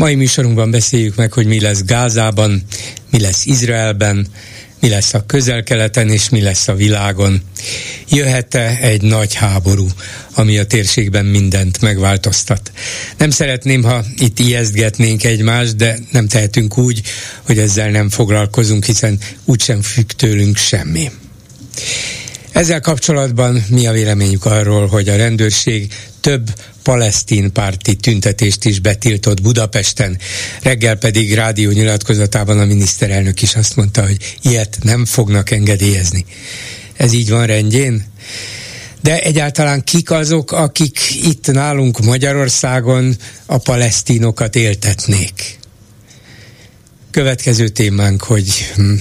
Mai műsorunkban beszéljük meg, hogy mi lesz Gázában, mi lesz Izraelben, mi lesz a közel-keleten és mi lesz a világon. Jöhet-e egy nagy háború, ami a térségben mindent megváltoztat? Nem szeretném, ha itt ijesztgetnénk egymást, de nem tehetünk úgy, hogy ezzel nem foglalkozunk, hiszen úgysem függ tőlünk semmi. Ezzel kapcsolatban mi a véleményük arról, hogy a rendőrség több palesztin párti tüntetést is betiltott Budapesten. Reggel pedig rádió nyilatkozatában a miniszterelnök is azt mondta, hogy ilyet nem fognak engedélyezni. Ez így van rendjén? De egyáltalán kik azok, akik itt nálunk Magyarországon a palesztinokat éltetnék? Következő témánk, hogy hm,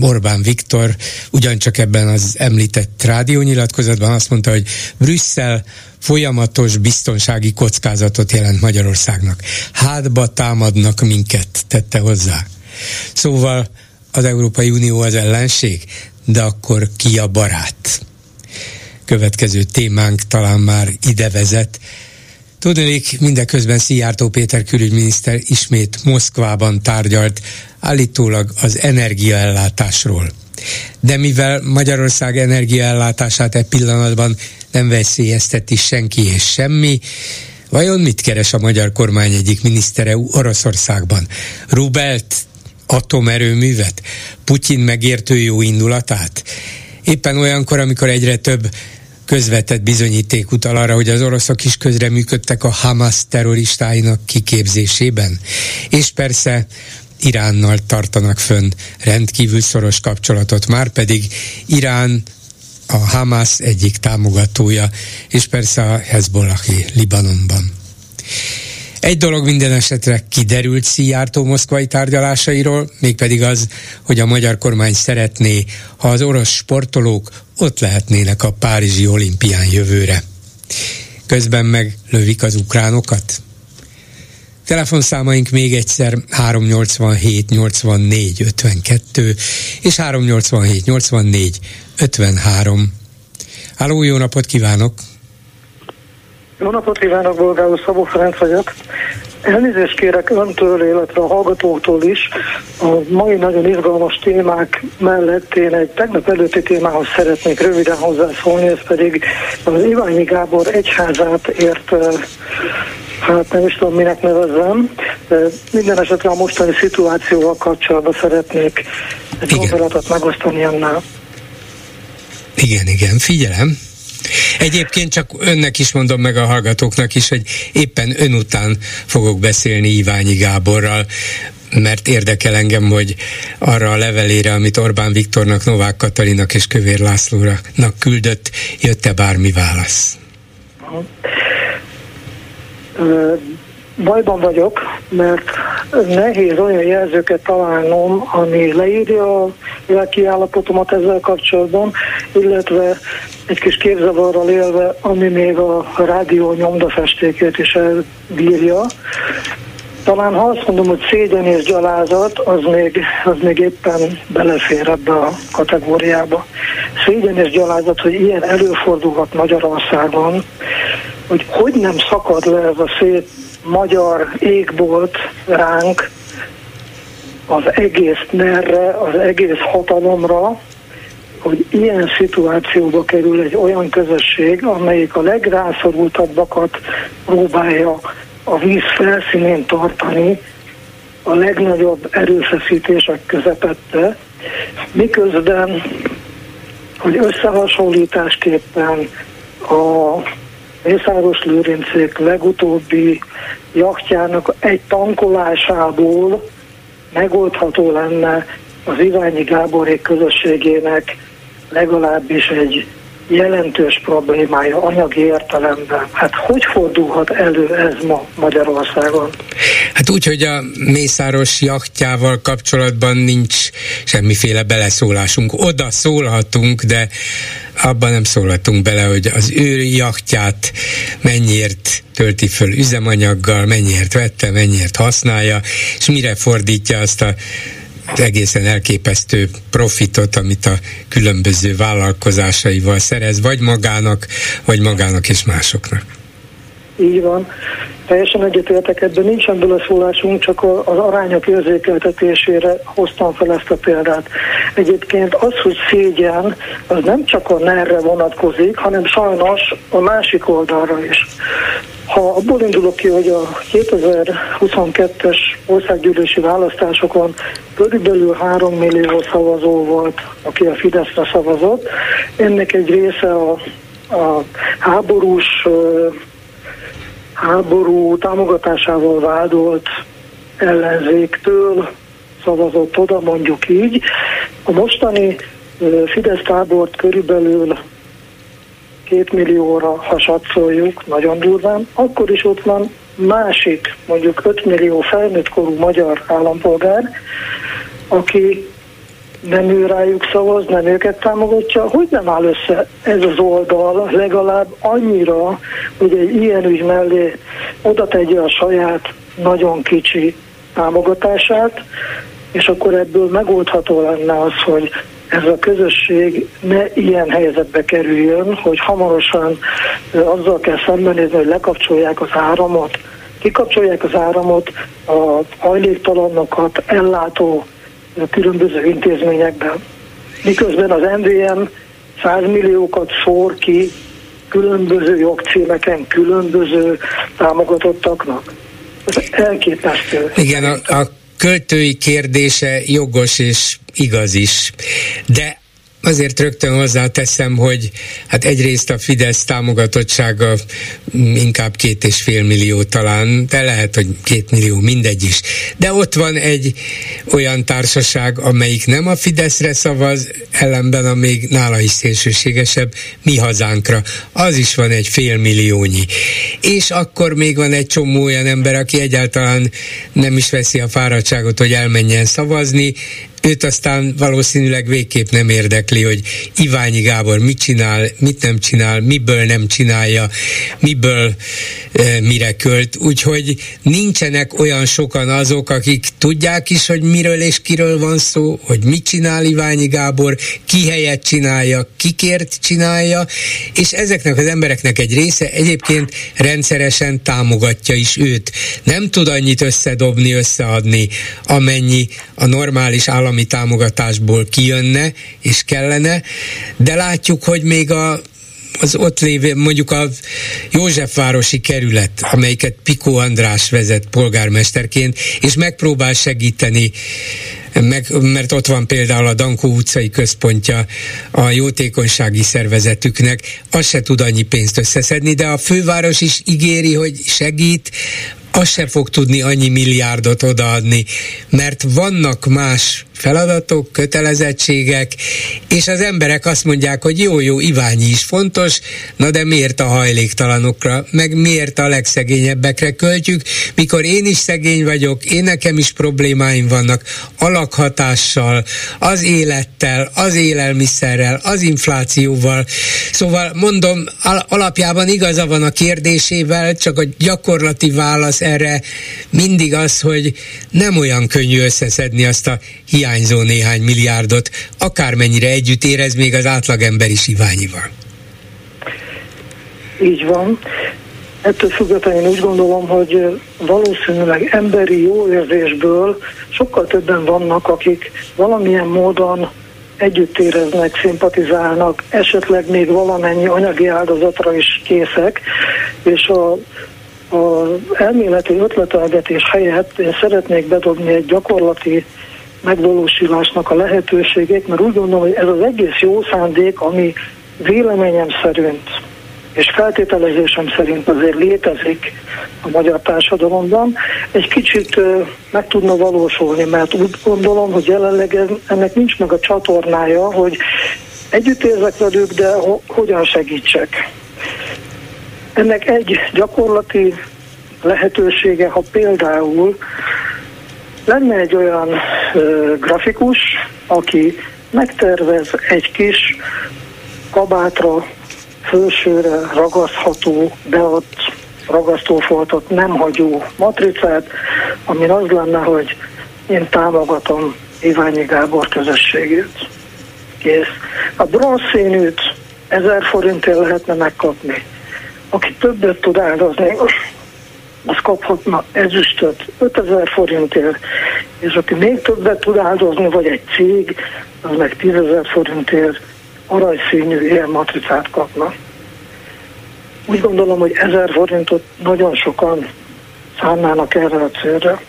Orbán Viktor ugyancsak ebben az említett rádiónyilatkozatban azt mondta, hogy Brüsszel folyamatos biztonsági kockázatot jelent Magyarországnak. Hátba támadnak minket, tette hozzá. Szóval az Európai Unió az ellenség, de akkor ki a barát? Következő témánk talán már ide vezet, Tudnék, mindeközben Szijjártó Péter külügyminiszter ismét Moszkvában tárgyalt állítólag az energiaellátásról. De mivel Magyarország energiaellátását e pillanatban nem veszélyezteti senki és semmi, vajon mit keres a magyar kormány egyik minisztere Oroszországban? Rubelt, atomerőművet? Putyin megértő jó indulatát? Éppen olyankor, amikor egyre több közvetett bizonyíték utal arra, hogy az oroszok is közreműködtek a Hamas terroristáinak kiképzésében. És persze Iránnal tartanak fönn rendkívül szoros kapcsolatot, már pedig Irán a Hamas egyik támogatója, és persze a Hezbollahi Libanonban. Egy dolog minden esetre kiderült Szijjártó moszkvai tárgyalásairól, mégpedig az, hogy a magyar kormány szeretné, ha az orosz sportolók ott lehetnének a Párizsi olimpián jövőre. Közben meg lövik az ukránokat? Telefonszámaink még egyszer 387 84 52 és 387 84 53. Háló, jó napot kívánok! Jó napot kívánok, Bolgáról Szabó Ferenc vagyok. Elnézést kérek öntől, illetve a hallgatóktól is. A mai nagyon izgalmas témák mellett én egy tegnap előtti témához szeretnék röviden hozzászólni, ez pedig az Iványi Gábor egyházát ért hát nem is tudom, minek nevezzem, de minden esetre a mostani szituációval kapcsolatban szeretnék egy gondolatot megosztani annál. Igen, igen, figyelem. Egyébként csak önnek is mondom meg a hallgatóknak is, hogy éppen ön után fogok beszélni Iványi Gáborral, mert érdekel engem, hogy arra a levelére, amit Orbán Viktornak, Novák Katalinak és Kövér Lászlónak küldött, jött-e bármi válasz? Bajban vagyok, mert nehéz olyan jelzőket találnom, ami leírja a lelki állapotomat ezzel kapcsolatban, illetve egy kis képzavarral élve, ami még a rádió nyomdafestékét is elbírja. Talán ha azt mondom, hogy szégyen és gyalázat, az még, az még éppen belefér ebbe a kategóriába. Szégyen és gyalázat, hogy ilyen előfordulhat Magyarországon, hogy hogy nem szakad le ez a szép magyar égbolt ránk, az egész nerre, az egész hatalomra, hogy ilyen szituációba kerül egy olyan közösség, amelyik a legrászorultabbakat próbálja a víz felszínén tartani, a legnagyobb erőfeszítések közepette, miközben, hogy összehasonlításképpen a Mészáros Lőrincék legutóbbi jachtjának egy tankolásából megoldható lenne az Iványi Gáborék közösségének legalábbis egy jelentős problémája anyagi értelemben. Hát hogy fordulhat elő ez ma Magyarországon? Hát úgy, hogy a Mészáros jachtjával kapcsolatban nincs semmiféle beleszólásunk. Oda szólhatunk, de abban nem szólhatunk bele, hogy az ő jachtját mennyiért tölti föl üzemanyaggal, mennyiért vette, mennyiért használja, és mire fordítja azt a egészen elképesztő profitot, amit a különböző vállalkozásaival szerez, vagy magának, vagy magának és másoknak. Így van. Teljesen egyetértek ebben, nincsen beleszólásunk, csak az arányok érzékeltetésére hoztam fel ezt a példát. Egyébként az, hogy szégyen, az nem csak a nerre vonatkozik, hanem sajnos a másik oldalra is. Ha abból indulok ki, hogy a 2022-es országgyűlési választásokon körülbelül 3 millió szavazó volt, aki a Fideszre szavazott, ennek egy része a, a háborús háború támogatásával vádolt ellenzéktől szavazott oda, mondjuk így. A mostani Fidesz tábort körülbelül két millióra, ha satszoljuk, nagyon durván, akkor is ott van másik, mondjuk 5 millió felnőtt korú magyar állampolgár, aki nem ő rájuk szavaz, nem őket támogatja, hogy nem áll össze ez az oldal legalább annyira, hogy egy ilyen ügy mellé oda tegye a saját nagyon kicsi támogatását, és akkor ebből megoldható lenne az, hogy ez a közösség ne ilyen helyzetbe kerüljön, hogy hamarosan azzal kell szembenézni, hogy lekapcsolják az áramot, kikapcsolják az áramot, a hajléktalanokat ellátó különböző intézményekben. Miközben az MVM 100 milliókat szór ki különböző jogcímeken, különböző támogatottaknak. Ez elképesztő. Igen, a, a költői kérdése jogos és igaz is, de Azért rögtön hozzáteszem, hogy hát egyrészt a Fidesz támogatottsága inkább két és fél millió talán, de lehet, hogy két millió, mindegy is. De ott van egy olyan társaság, amelyik nem a Fideszre szavaz, ellenben a még nála is szélsőségesebb mi hazánkra. Az is van egy fél milliónyi. És akkor még van egy csomó olyan ember, aki egyáltalán nem is veszi a fáradtságot, hogy elmenjen szavazni, őt aztán valószínűleg végképp nem érdekli, hogy Iványi Gábor mit csinál, mit nem csinál, miből nem csinálja, miből e, mire költ. Úgyhogy nincsenek olyan sokan azok, akik tudják is, hogy miről és kiről van szó, hogy mit csinál Iványi Gábor, ki helyet csinálja, kikért csinálja, és ezeknek az embereknek egy része egyébként rendszeresen támogatja is őt. Nem tud annyit összedobni, összeadni, amennyi a normális állam állami támogatásból kijönne és kellene, de látjuk, hogy még a az ott lévő, mondjuk a Józsefvárosi kerület, amelyiket Pikó András vezet polgármesterként, és megpróbál segíteni meg, mert ott van például a Dankó utcai központja a jótékonysági szervezetüknek, az se tud annyi pénzt összeszedni, de a főváros is ígéri, hogy segít, az se fog tudni annyi milliárdot odaadni, mert vannak más feladatok, kötelezettségek, és az emberek azt mondják, hogy jó, jó, Iványi is fontos, na de miért a hajléktalanokra, meg miért a legszegényebbekre költjük, mikor én is szegény vagyok, én nekem is problémáim vannak, alakhatással, az élettel, az élelmiszerrel, az inflációval. Szóval mondom, alapjában igaza van a kérdésével, csak a gyakorlati válasz erre mindig az, hogy nem olyan könnyű összeszedni azt a hiányzó néhány milliárdot, akármennyire együtt érez még az átlagember is Iványival. Így van. Ettől függetlenül én úgy gondolom, hogy valószínűleg emberi jó érzésből sokkal többen vannak, akik valamilyen módon együtt éreznek, szimpatizálnak, esetleg még valamennyi anyagi áldozatra is készek, és a a elméleti ötletelgetés helyett én szeretnék bedobni egy gyakorlati megvalósulásnak a lehetőségét, mert úgy gondolom, hogy ez az egész jó szándék, ami véleményem szerint és feltételezésem szerint azért létezik a magyar társadalomban, egy kicsit meg tudna valósulni, mert úgy gondolom, hogy jelenleg ennek nincs meg a csatornája, hogy együtt érzek velük, de ho- hogyan segítsek. Ennek egy gyakorlati lehetősége, ha például lenne egy olyan grafikus, aki megtervez egy kis kabátra, fősőre ragasztható, beadt ragasztófoltot nem hagyó matricát, ami az lenne, hogy én támogatom Iványi Gábor közösségét. Kész. A bronzszínűt ezer forintért lehetne megkapni. Aki többet tud áldozni, az kaphatna ezüstöt 5000 forintért, és aki még többet tud áldozni, vagy egy cég, az meg 10 ezer forintért aranyszínű ilyen matricát kapna. Úgy gondolom, hogy 1000 forintot nagyon sokan szánnának erre a célra.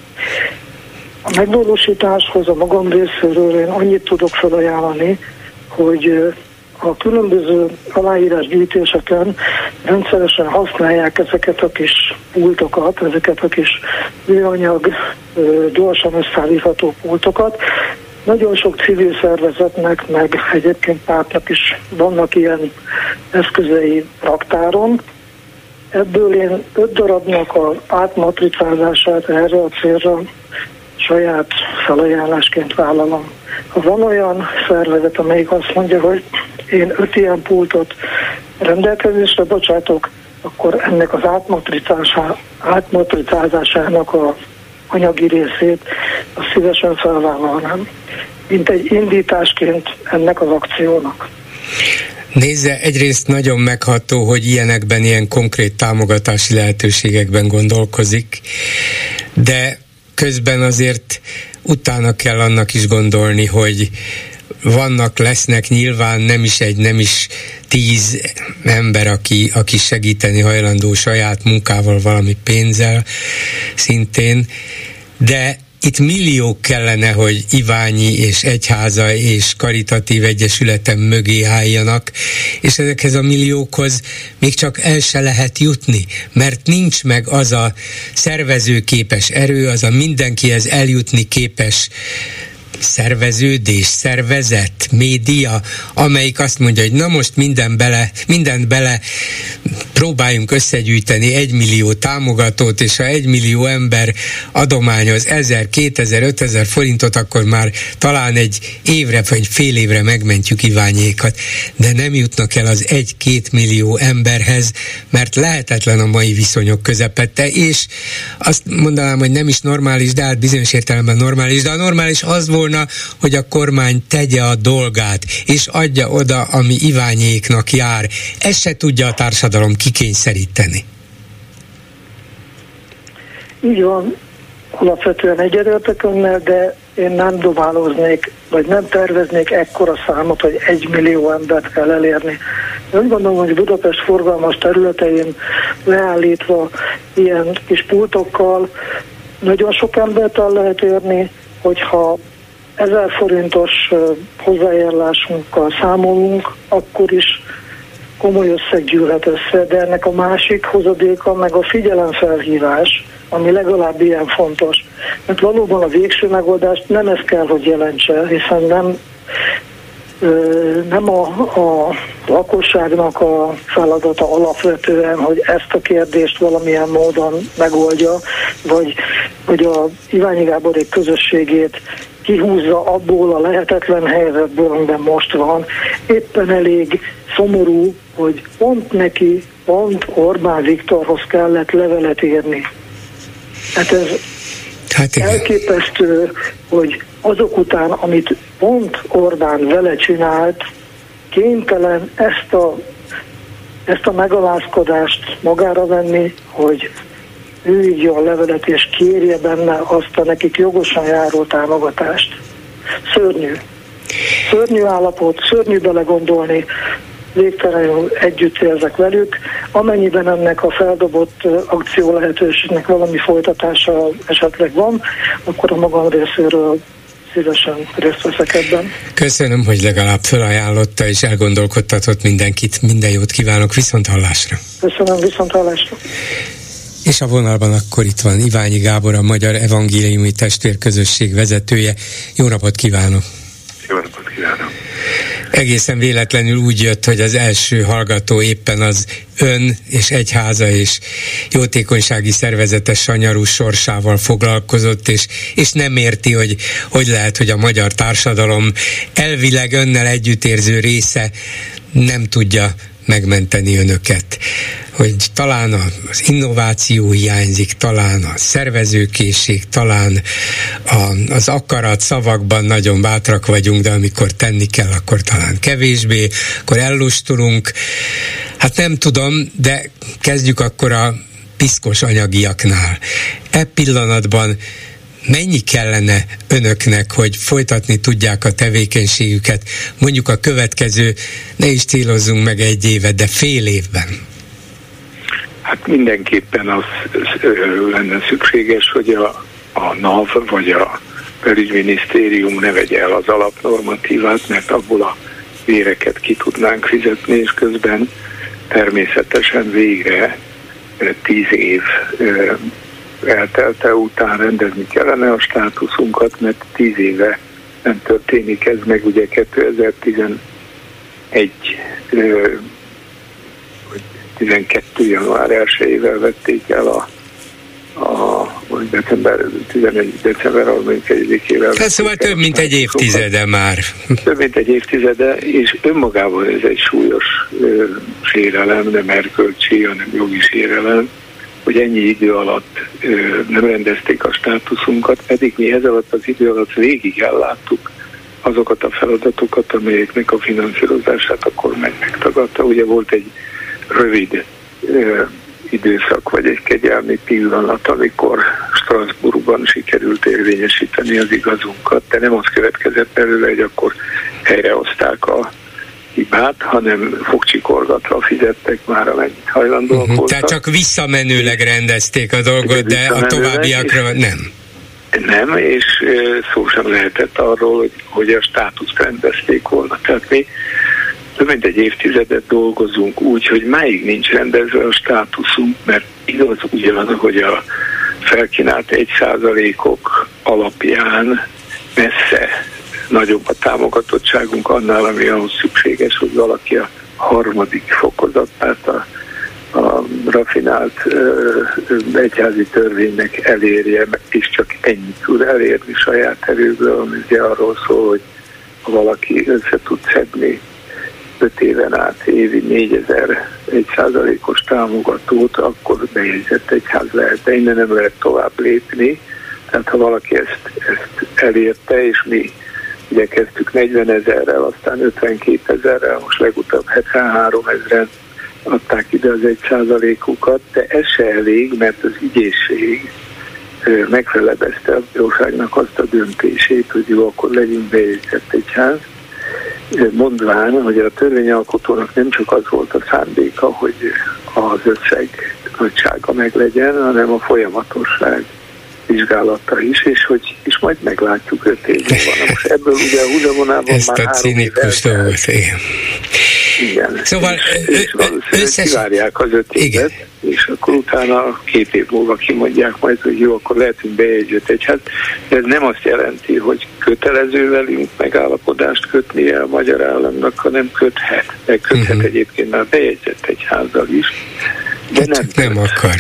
A megvalósításhoz a magam részéről én annyit tudok felajánlani, hogy a különböző aláírásgyűjtéseken rendszeresen használják ezeket a kis pultokat, ezeket a kis műanyag gyorsan összeállítható pultokat. Nagyon sok civil szervezetnek, meg egyébként pártnak is vannak ilyen eszközei raktáron. Ebből én öt darabnak az átmatricázását erre a célra saját felajánlásként vállalom. Ha van olyan szervezet, amelyik azt mondja, hogy én öt ilyen pultot rendelkezésre bocsátok, akkor ennek az átmatricázásának a anyagi részét a szívesen felvállalnám, mint egy indításként ennek az akciónak. Nézze, egyrészt nagyon megható, hogy ilyenekben, ilyen konkrét támogatási lehetőségekben gondolkozik, de közben azért utána kell annak is gondolni, hogy vannak, lesznek nyilván nem is egy, nem is tíz ember, aki, aki segíteni hajlandó saját munkával, valami pénzzel szintén, de itt milliók kellene, hogy Iványi és Egyháza és Karitatív Egyesületem mögé álljanak, és ezekhez a milliókhoz még csak el se lehet jutni, mert nincs meg az a szervezőképes erő, az a mindenkihez eljutni képes szerveződés, szervezet, média, amelyik azt mondja, hogy na most minden bele, mindent bele próbáljunk összegyűjteni egy millió támogatót, és ha egy millió ember adományoz ezer, kétezer, ötezer forintot, akkor már talán egy évre vagy fél évre megmentjük Iványékat, de nem jutnak el az egy-két millió emberhez, mert lehetetlen a mai viszonyok közepette, és azt mondanám, hogy nem is normális, de hát bizonyos értelemben normális, de a normális az volt, volna, hogy a kormány tegye a dolgát, és adja oda, ami Iványéknak jár. Ezt se tudja a társadalom kikényszeríteni. Így van, alapvetően egyetértek önnel, de én nem dobálóznék, vagy nem terveznék ekkora számot, hogy egy millió embert kell elérni. Úgy gondolom, hogy Budapest forgalmas területein leállítva ilyen kis pultokkal nagyon sok embert el lehet érni, hogyha ezer forintos hozzájárulásunkkal számolunk, akkor is komoly összeg gyűlhet össze, de ennek a másik hozadéka meg a figyelemfelhívás, ami legalább ilyen fontos. Mert valóban a végső megoldást nem ez kell, hogy jelentse, hiszen nem nem a, a lakosságnak a feladata alapvetően, hogy ezt a kérdést valamilyen módon megoldja, vagy, vagy a Iványi Gáborék közösségét kihúzza abból a lehetetlen helyzetből, amiben most van. Éppen elég szomorú, hogy pont neki, pont Orbán Viktorhoz kellett levelet írni. Hát ez hát elképesztő, hogy azok után, amit pont Orbán vele csinált, kénytelen ezt a, ezt a megalázkodást magára venni, hogy ő írja a levelet és kérje benne azt a nekik jogosan járó támogatást. Szörnyű. Szörnyű állapot, szörnyű belegondolni, végtelenül együtt érzek velük. Amennyiben ennek a feldobott akció lehetőségnek valami folytatása esetleg van, akkor a magam részéről szívesen részt veszek ebben. Köszönöm, hogy legalább felajánlotta és elgondolkodtatott mindenkit. Minden jót kívánok, viszont hallásra. Köszönöm, viszont hallásra. És a vonalban akkor itt van Iványi Gábor, a Magyar Evangéliumi Testvérközösség vezetője. Jó napot kívánok! Jó napot kívánok! Egészen véletlenül úgy jött, hogy az első hallgató éppen az ön és egyháza és jótékonysági szervezetes sanyarú sorsával foglalkozott, és, és nem érti, hogy hogy lehet, hogy a magyar társadalom elvileg önnel együttérző része nem tudja megmenteni önöket. Hogy talán az innováció hiányzik, talán a szervezőkészség, talán a, az akarat szavakban nagyon bátrak vagyunk, de amikor tenni kell, akkor talán kevésbé, akkor ellustulunk. Hát nem tudom, de kezdjük akkor a piszkos anyagiaknál. E pillanatban mennyi kellene önöknek, hogy folytatni tudják a tevékenységüket, mondjuk a következő, ne is célozzunk meg egy évet, de fél évben? Hát mindenképpen az lenne szükséges, hogy a, a NAV vagy a belügyminisztérium ne vegye el az alapnormatívát, mert abból a véreket ki tudnánk fizetni, és közben természetesen végre tíz év eltelte után rendezni kellene a státuszunkat, mert tíz éve nem történik ez meg, ugye 2011 12. január 1-ével vették el a, a vagy december 11. december 31-ével. Hát szóval több mint egy évtizede már. Több mint egy évtizede, és önmagában ez egy súlyos ö, sérelem, nem erkölcsi, hanem jogi sérelem hogy ennyi idő alatt ö, nem rendezték a státuszunkat, pedig mi ez alatt az idő alatt végig elláttuk azokat a feladatokat, amelyeknek a finanszírozását a kormány megtagadta. Ugye volt egy rövid ö, időszak, vagy egy kegyelmi pillanat, amikor Strasbourgban sikerült érvényesíteni az igazunkat, de nem az következett belőle, hogy akkor helyrehozták a hibát, hanem fogcsikorgatva fizettek már, amennyit hajlandóak uh-huh. voltak. Tehát csak visszamenőleg rendezték a dolgot, de a továbbiakra nem. Nem, és szó sem lehetett arról, hogy, hogy a státuszt rendezték volna. Tehát mi több mint egy évtizedet dolgozunk úgy, hogy máig nincs rendezve a státuszunk, mert igaz ugyan, hogy a felkínált egy százalékok alapján messze nagyobb a támogatottságunk annál, ami ahhoz szükséges, hogy valaki a harmadik fokozatát a, a rafinált ö, egyházi törvénynek elérje, és csak ennyit tud elérni saját erőből, ami ugye arról szól, hogy ha valaki össze tud szedni 5 éven át évi 4000 egy százalékos támogatót, akkor bejegyzett egyház lehet, de innen nem lehet tovább lépni. Tehát ha valaki ezt, ezt elérte, és mi Ugye kezdtük 40 ezerrel, aztán 52 ezerrel, most legutóbb 73 ezeren adták ide az egy százalékukat, de ez se elég, mert az ügyészség megfelebezte a bíróságnak azt a döntését, hogy jó, akkor legyünk bejegyzett egyház, mondván, hogy a törvényalkotónak nem csak az volt a szándéka, hogy az összeg nagysága meglegyen, hanem a folyamatosság vizsgálata is, és hogy és majd meglátjuk öt év múlva. most ebből ugye a húzavonában Ezt már a cinikus dolgot, igen. Igen. Szóval és, és összes... kivárják az öt évet, igen. és akkor utána két év múlva kimondják majd, hogy jó, akkor lehetünk bejegyzett egyház. De ez nem azt jelenti, hogy kötelező velünk megállapodást kötnie a magyar államnak, hanem köthet. De köthet uh-huh. egyébként már bejegyzett egyházzal is. De nem, nem akar.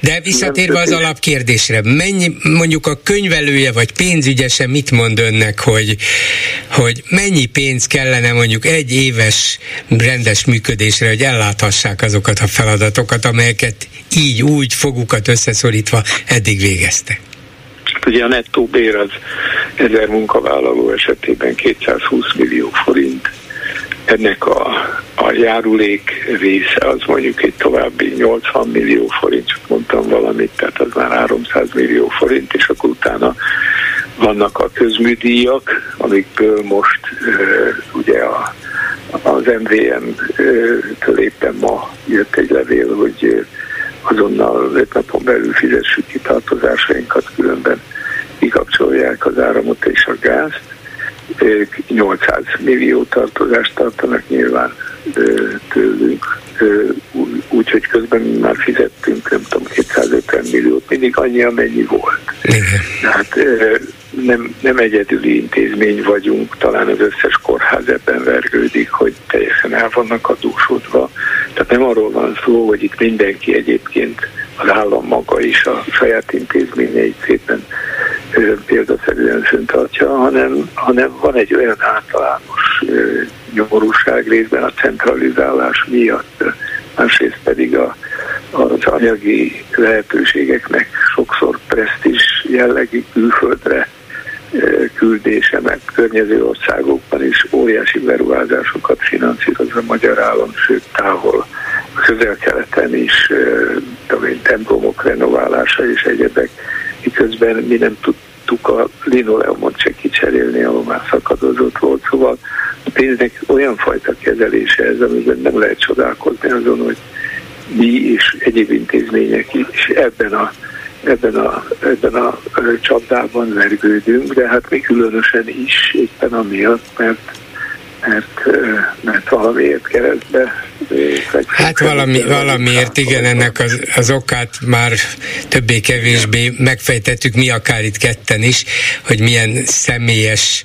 De visszatérve az alapkérdésre, mennyi, mondjuk a könyvelője vagy pénzügyese mit mond önnek, hogy, hogy mennyi pénz kellene mondjuk egy éves rendes működésre, hogy elláthassák azokat a feladatokat, amelyeket így, úgy fogukat összeszorítva eddig végeztek? Hát ugye a nettó bér az ezer munkavállaló esetében 220 millió forint ennek a, a járulék része az mondjuk egy további 80 millió forint, csak mondtam valamit, tehát az már 300 millió forint, és akkor utána vannak a közműdíjak, amikből most ugye a, az MVM-től éppen ma jött egy levél, hogy azonnal öt napon belül fizessük ki tartozásainkat, különben kikapcsolják az áramot és a gázt ők 800 millió tartozást tartanak nyilván tőlünk, úgyhogy közben már fizettünk, nem tudom, 250 milliót, mindig annyi, amennyi volt. Tehát nem, nem egyedüli intézmény vagyunk, talán az összes kórház ebben vergődik, hogy teljesen el vannak adósodva. Tehát nem arról van szó, hogy itt mindenki egyébként az állam maga is a saját intézményeit szépen példaszerűen föntartja, hanem, hanem van egy olyan általános nyomorúság részben a centralizálás miatt, másrészt pedig a, az anyagi lehetőségeknek sokszor presztis jellegű külföldre küldése, mert környező országokban is óriási beruházásokat finanszíroz a magyar állam, sőt távol közel-keleten is templomok renoválása és egyebek, miközben mi nem tudtuk a linoleumot se kicserélni, ahol már szakadozott volt. Szóval a pénznek olyan fajta kezelése ez, amiben nem lehet csodálkozni azon, hogy mi és egyéb intézmények is ebben a ebben a, ebben a csapdában vergődünk, de hát mi különösen is éppen amiatt, mert mert, mert valamiért keresztbe. Hát valami, valamiért igen, ennek az, az okát már többé-kevésbé megfejtettük mi akár itt ketten is, hogy milyen személyes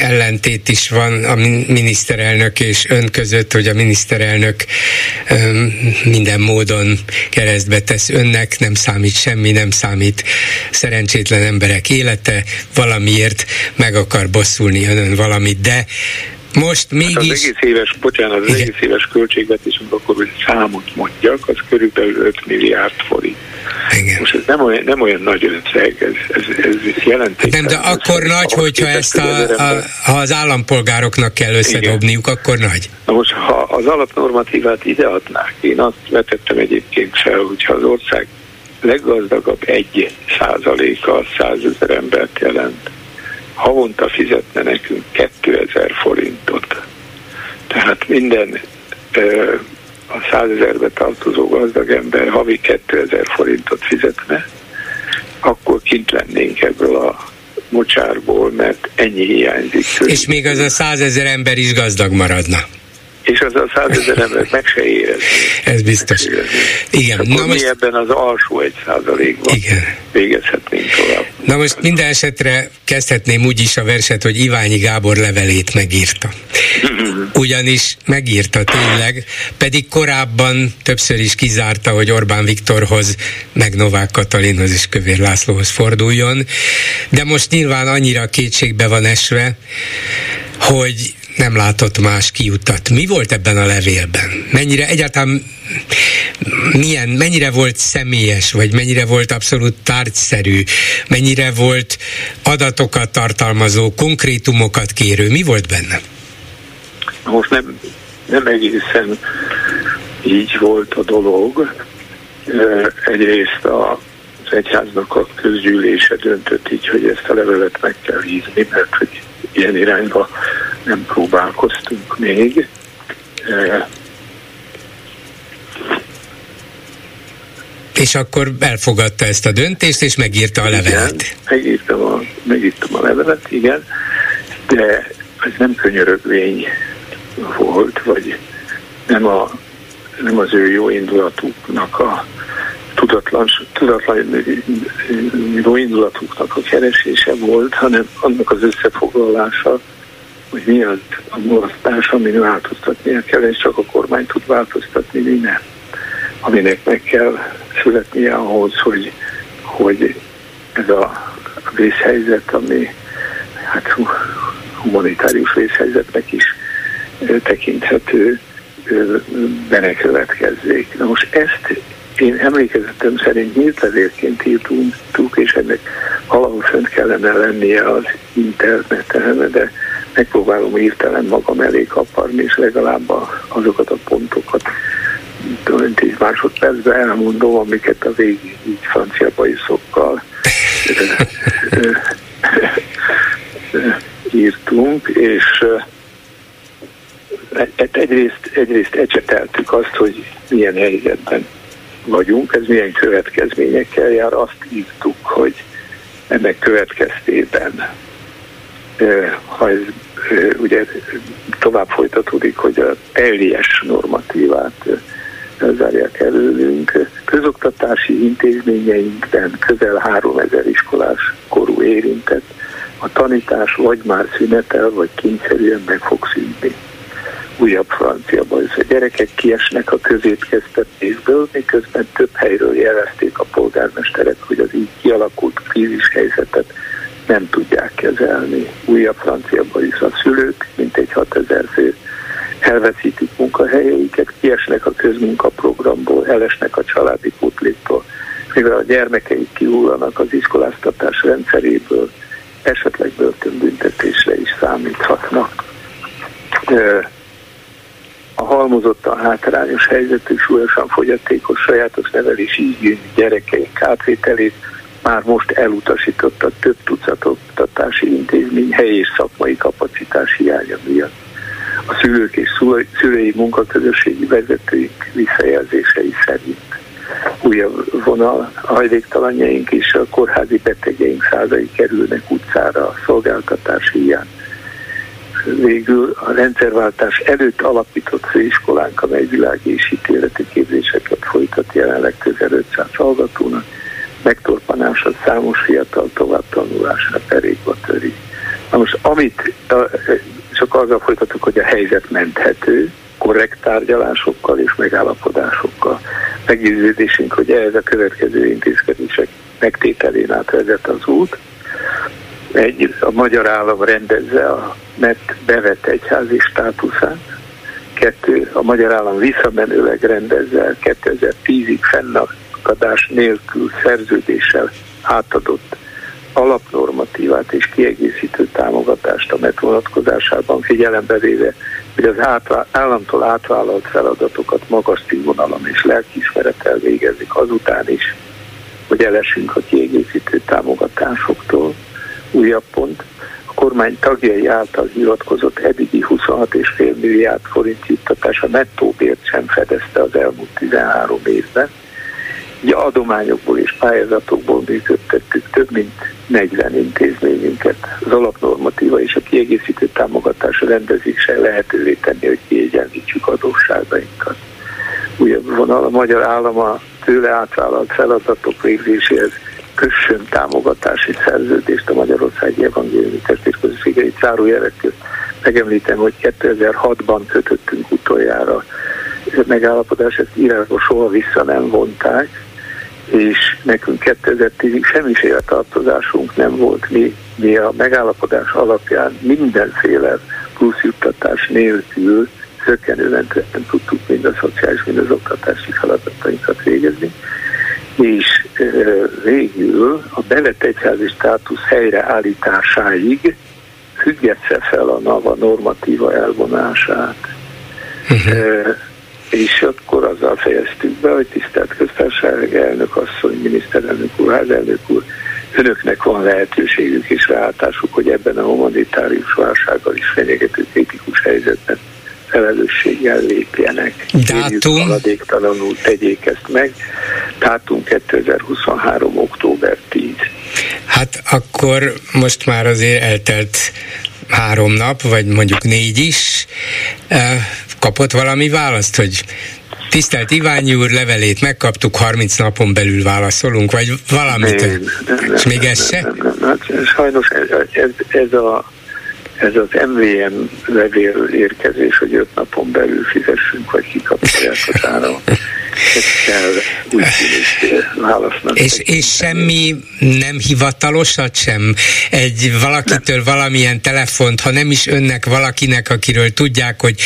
ellentét is van a miniszterelnök és ön között, hogy a miniszterelnök minden módon keresztbe tesz önnek, nem számít semmi, nem számít szerencsétlen emberek élete, valamiért meg akar bosszulni önön valamit, de most mégis... Hát az egész éves, bocsánat, az Igen. egész éves költségvetésünk akkor, hogy számot mondjak, az körülbelül 5 milliárd forint. Igen. Most ez nem olyan, nem olyan nagy összeg, ez, ez, ez jelenték. Nem, de akkor ez, nagy, hogyha ezt a, a, ha az állampolgároknak kell összedobniuk, Igen. akkor nagy. Na most, ha az alapnormatívát ideadnák, én azt vetettem egyébként fel, hogyha az ország leggazdagabb egy százaléka 100 ezer embert jelent, havonta fizetne nekünk 2000 forintot. Tehát minden ö, a 100 ezerbe tartozó gazdag ember havi 2000 forintot fizetne, akkor kint lennénk ebből a mocsárból, mert ennyi hiányzik. És még az a százezer ember is gazdag maradna és az a százezer ember meg se érezni. Ez biztos. Igen. Akkor Na mi most... ebben az alsó egy százalékban Igen. végezhetnénk tovább. Na most minden esetre kezdhetném úgy is a verset, hogy Iványi Gábor levelét megírta. Ugyanis megírta tényleg, pedig korábban többször is kizárta, hogy Orbán Viktorhoz, meg Novák Katalinhoz és Kövér Lászlóhoz forduljon, de most nyilván annyira kétségbe van esve, hogy nem látott más kiutat. Mi volt ebben a levélben? Mennyire egyáltalán milyen, mennyire volt személyes, vagy mennyire volt abszolút tárgyszerű, mennyire volt adatokat tartalmazó, konkrétumokat kérő, mi volt benne? Most nem, nem egészen így volt a dolog. Egyrészt a, az egyháznak a közgyűlése döntött így, hogy ezt a levelet meg kell hívni, mert hogy ilyen irányba nem próbálkoztunk még. És akkor elfogadta ezt a döntést, és megírta a levelet. Igen, megírtam a, megírtam a levelet, igen, de ez nem könyörögvény volt, vagy nem, a, nem az ő jó indulatuknak a tudatlan, tudatlan jó indulatuknak a keresése volt, hanem annak az összefoglalása, hogy mi az a mulasztás, amin változtatnia kell, és csak a kormány tud változtatni, mi nem. Aminek meg kell születnie ahhoz, hogy, hogy ez a vészhelyzet, ami hát humanitárius vészhelyzetnek is tekinthető, benne következzék. Na most ezt én emlékezetem szerint nyílt levélként írtunk, és ennek valahol fönt kellene lennie az interneten, de megpróbálom írtelen magam elé kaparni, és legalább azokat a pontokat 10 másodpercben elmondom, amiket a végig így francia bajszokkal írtunk, és egyrészt, egyrészt ecseteltük azt, hogy milyen helyzetben vagyunk, ez milyen következményekkel jár, azt írtuk, hogy ennek következtében, ha ez ugye tovább folytatódik, hogy a teljes normatívát elzárják előlünk. Közoktatási intézményeinkben közel 3000 iskolás korú érintett, a tanítás vagy már szünetel, vagy kényszerűen meg fog szűnni. Újabb francia baj. A gyerekek kiesnek a középkeztetésből, miközben több helyről jelezték a polgármesterek, hogy az így kialakult krízis helyzetet nem tudják kezelni. Újabb francia baj. A szülők, mint egy 6000 fő elveszítik munkahelyeiket, kiesnek a közmunkaprogramból, elesnek a családi putléktól, mivel a gyermekeik kihullanak az iskoláztatás rendszeréből, esetleg börtönbüntetésre is számíthatnak. A halmozottan hátrányos helyzetű, súlyosan fogyatékos, sajátos nevelési igényű gyerekeink átvételét már most elutasította több tucat oktatási intézmény helyi és szakmai kapacitás hiánya miatt. A szülők és szülői munkaközösségi vezetőink visszajelzései szerint újabb vonal, a hajléktalanjaink és a kórházi betegeink százai kerülnek utcára a szolgáltatás hiány. Végül a rendszerváltás előtt alapított főiskolánk, amely világi és ítéleti képzéseket folytat jelenleg közel 500 hallgatónak, megtorpanása számos fiatal tovább tanulásra perékba töri. Na most amit csak azzal folytatok, hogy a helyzet menthető, korrekt tárgyalásokkal és megállapodásokkal. Meggyőződésünk, hogy ehhez a következő intézkedések megtételén át vezet az út. Egy, a magyar állam rendezze a net bevett egyházi státuszát. Kettő, a magyar állam visszamenőleg rendezze 2010-ig fennakadás nélkül szerződéssel átadott alapnormatívát és kiegészítő támogatást a MET vonatkozásában figyelembe véve, hogy az átvá- államtól átvállalt feladatokat magas színvonalon és lelkiismerettel végezik azután is, hogy elesünk a kiegészítő támogatásoktól. Újabb pont, kormány tagjai által hivatkozott eddigi 26,5 milliárd forint juttatása nettó bért sem fedezte az elmúlt 13 évben, Ugye adományokból és pályázatokból működtettük több mint 40 intézményünket. Az alapnormatíva és a kiegészítő támogatás rendezése lehetővé tenni, hogy kiegyenlítsük adósságainkat. Újabb vonal a magyar állam a tőle átvállalt feladatok végzéséhez kössön támogatási szerződést a Magyarországi Evangéliumi Testvérközösségei zárójelek közt. Megemlítem, hogy 2006-ban kötöttünk utoljára megállapodás, ezt írásból soha vissza nem vonták, és nekünk 2010-ig semmiféle tartozásunk nem volt. Mi, mi a megállapodás alapján mindenféle plusz juttatás nélkül szökkenőmentően tudtuk mind a szociális, mind az oktatási feladatainkat végezni, és végül a bevett egyházi státusz helyreállításáig függesse fel a NAVA normatíva elvonását. Uh-huh. És akkor azzal fejeztük be, hogy tisztelt köztársaság elnök asszony, miniszterelnök úr, házelnök úr, önöknek van lehetőségük és ráhatásuk, hogy ebben a humanitárius válsággal is fenyegető kritikus helyzetben felelősséggel lépjenek. Dátum? Haladéktalanul tegyék ezt meg. Dátum 2023. október 10. Hát akkor most már azért eltelt három nap, vagy mondjuk négy is. Kapott valami választ, hogy Tisztelt Iványi úr, levelét megkaptuk, 30 napon belül válaszolunk, vagy valamit? Nem, nem, nem, és még ez se? Nem, nem, nem, hát sajnos ez, ez, ez, a, ez az MVM levél érkezés, hogy öt napon belül fizessünk, vagy kikapcsolják az áram. kell úgy válasznak. És, és semmi nem hivatalosat sem? Egy valakitől nem. valamilyen telefont, ha nem is önnek, valakinek, akiről tudják, hogy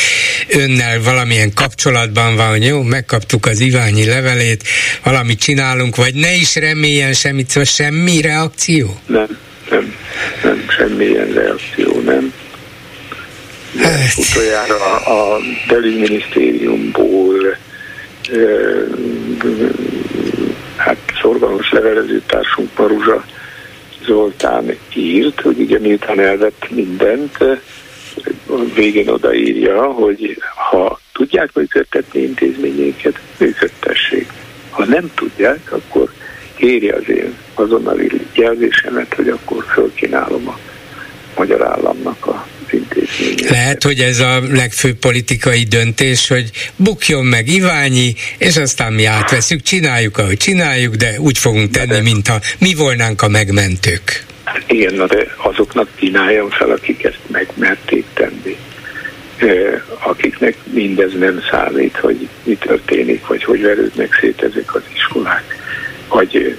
önnel valamilyen kapcsolatban van, hogy jó, megkaptuk az Iványi levelét, valamit csinálunk, vagy ne is reméljen semmit, szóval semmi reakció? Nem, nem, nem, semmilyen reakció, nem. Hát. Utoljára a belügyminisztériumból hát szorgalmas levelező társunk Maruzsa Zoltán írt, hogy ugye miután elvett mindent, a végén odaírja, hogy ha tudják működtetni intézményeket, működtessék. Ha nem tudják, akkor kéri az én azonnali jelzésemet, hogy akkor fölkínálom a magyar államnak a intézmények. Lehet, hogy ez a legfőbb politikai döntés, hogy bukjon meg Iványi, és aztán mi átveszünk, csináljuk, ahogy csináljuk, de úgy fogunk tenni, mintha mi volnánk a megmentők. Igen, na de azoknak kínáljam fel, akik ezt megmerték tenni. Akiknek mindez nem számít, hogy mi történik, vagy hogy verődnek szét ezek az iskolák. Vagy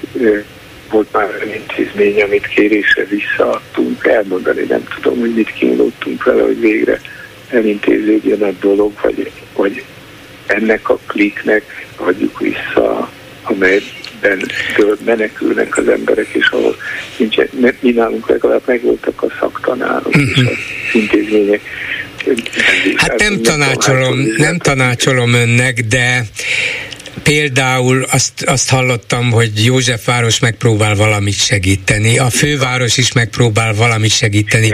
volt már olyan intézmény, amit kérésre visszaadtunk, elmondani nem tudom, hogy mit kínlottunk vele, hogy végre elintéződjön a dolog, vagy, vagy ennek a kliknek adjuk vissza, amelyben menekülnek az emberek, és ahol nincsen, mi nálunk legalább megvoltak a szaktanárok és az intézmények. Hát nem tanácsolom, nem tanácsolom önnek, de Például azt, azt hallottam, hogy Józsefváros megpróbál valamit segíteni, a főváros is megpróbál valamit segíteni.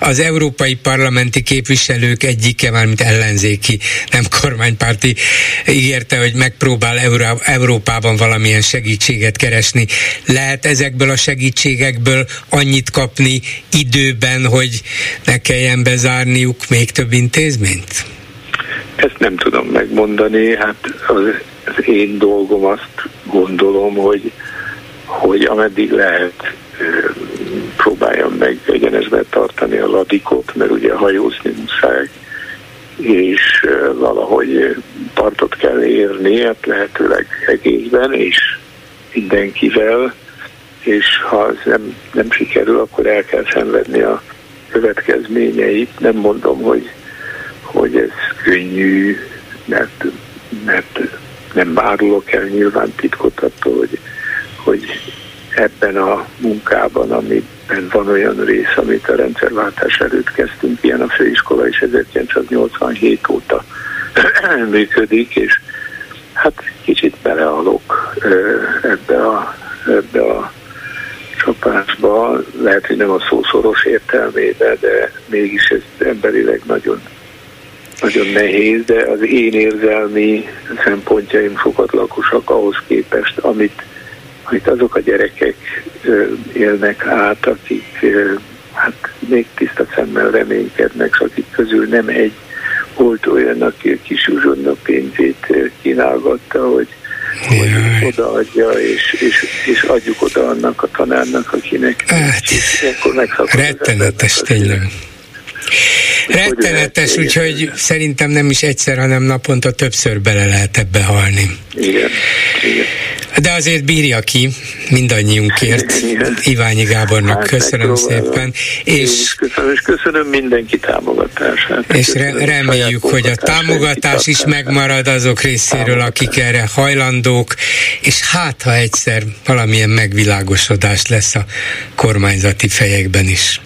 Az európai parlamenti képviselők egyike, mármint ellenzéki, nem kormánypárti, ígérte, hogy megpróbál Euró- Európában valamilyen segítséget keresni. Lehet ezekből a segítségekből annyit kapni időben, hogy ne kelljen bezárniuk még több intézményt? Ezt nem tudom megmondani, hát az az én dolgom azt gondolom, hogy, hogy ameddig lehet próbáljam meg egyenesben tartani a ladikot, mert ugye hajózni muszáj, és valahogy partot kell érni, hát lehetőleg egészben, és mindenkivel, és ha ez nem, nem sikerül, akkor el kell szenvedni a következményeit. Nem mondom, hogy, hogy ez könnyű, mert, mert nem árulok el nyilván titkot attól, hogy, hogy ebben a munkában, amiben van olyan rész, amit a rendszerváltás előtt kezdtünk, ilyen a főiskola is 1987 óta működik, és hát kicsit belealok ebbe a, ebbe a csapásba, lehet, hogy nem a szószoros értelmébe, de mégis ez emberileg nagyon nagyon nehéz, de az én érzelmi szempontjaim fogatlakosak ahhoz képest, amit, amit azok a gyerekek élnek át, akik hát még tiszta szemmel reménykednek, akik közül nem egy volt olyan, aki a kis uzsonna pénzét kínálgatta, hogy, hogy odaadja, és, és, és adjuk oda annak a tanárnak, akinek hát, rettenetes tényleg. Rettenetes, úgyhogy szerintem nem is egyszer, hanem naponta többször bele lehet ebbe halni. Igen, igen. De azért bírja ki mindannyiunkért. Igen. Iványi Gábornak hát, köszönöm szépen. És, köszönöm, és köszönöm mindenki támogatását. És re- reméljük, hogy a támogatás is megmarad azok részéről, akik erre hajlandók, és hát ha egyszer valamilyen megvilágosodás lesz a kormányzati fejekben is.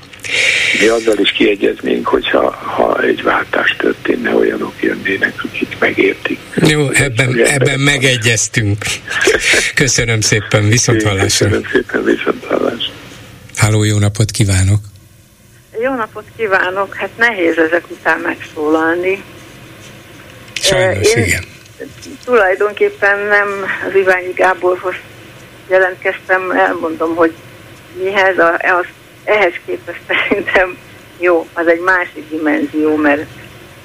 Mi azzal is kiegyeznénk, hogyha ha egy váltás történne, olyanok jönnének, akik megértik. Jó, ebben, ebben megegyeztünk. Köszönöm szépen, viszont hallásra. Köszönöm szépen, viszont hallásra. Háló, jó napot kívánok! Jó napot kívánok! Hát nehéz ezek után megszólalni. Sajnos, Én igen. Tulajdonképpen nem az Iványi Gáborhoz jelentkeztem, elmondom, hogy mihez, a, azt ehhez képest szerintem jó, az egy másik dimenzió, mert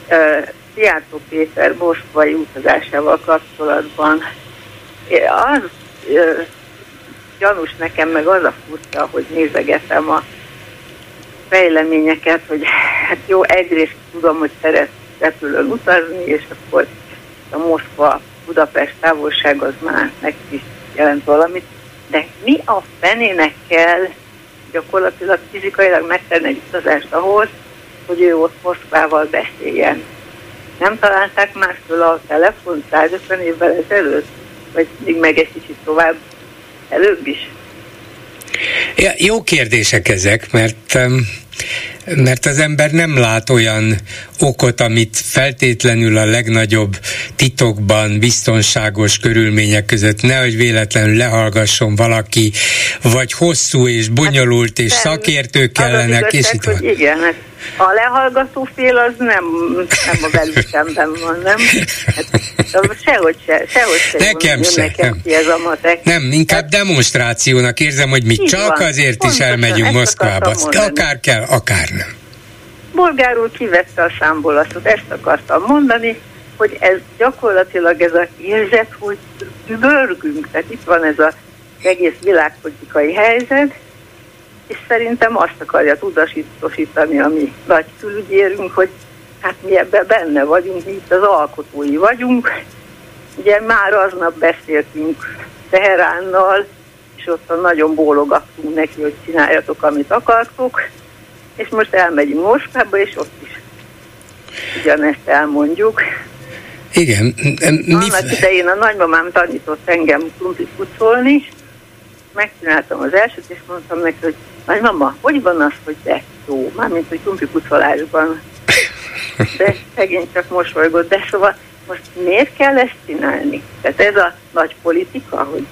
uh, Szijjártó Péter moszkvai utazásával kapcsolatban az uh, gyanús nekem, meg az a furcsa, hogy nézegetem a fejleményeket, hogy hát jó, egyrészt tudom, hogy szeret repülőn utazni, és akkor a Moszkva Budapest távolság az már neki jelent valamit, de mi a fenének kell gyakorlatilag fizikailag megtenni egy utazást ahhoz, hogy ő ott Moszkvával beszéljen. Nem találták mástól a telefon 150 évvel ezelőtt? Vagy még meg egy kicsit tovább előbb is? Ja, jó kérdések ezek, mert mert az ember nem lát olyan okot, amit feltétlenül a legnagyobb titokban, biztonságos körülmények között nehogy véletlenül lehallgasson valaki, vagy hosszú és bonyolult és hát, szakértők kellenek, és itt van. Igen, hát a lehallgató fél az nem, nem a velük van, nem? Hát, sehogy se, sehogy se. Nekem se. Nekem nem. ez a matek. Nem, inkább demonstrációnak érzem, hogy mi csak van. azért Pontosan, is elmegyünk Moszkvába. Akár kell, akár nem. bolgárul kivette a számból azt, ezt akartam mondani, hogy ez gyakorlatilag ez a érzet, hogy bőrgünk, tehát itt van ez az egész világpolitikai helyzet, és szerintem azt akarja tudasítani a mi nagy külügyérünk, hogy hát mi ebben benne vagyunk, mi itt az alkotói vagyunk. Ugye már aznap beszéltünk Teheránnal, és ott nagyon bólogattunk neki, hogy csináljatok, amit akartok, és most elmegyünk Moszkvába, és ott is ugyanezt elmondjuk. Igen. Mi... Annak idején a nagymamám tanított engem krumplit pucolni, megcsináltam az elsőt, és mondtam neki, hogy nagymama, hogy van az, hogy te jó, mármint, hogy krumpli pucolásban. De szegény csak mosolygott, de szóval most miért kell ezt csinálni? Tehát ez a nagy politika, hogy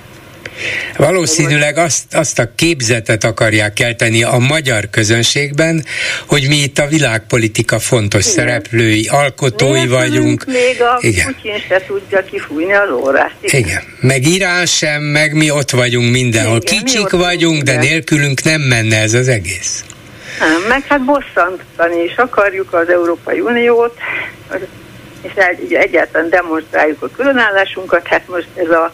Valószínűleg azt, azt a képzetet akarják kelteni a magyar közönségben, hogy mi itt a világpolitika fontos Igen. szereplői, alkotói Miért vagyunk. Még a Igen. Putyin se tudja kifújni az órát. Igen. Igen. Meg Irán sem, meg mi ott vagyunk mindenhol. Igen, Kicsik vagyunk, de nélkülünk nem menne ez az egész. Nem, meg hát bosszantani is akarjuk az Európai Uniót, és egy, egyáltalán demonstráljuk a különállásunkat, hát most ez a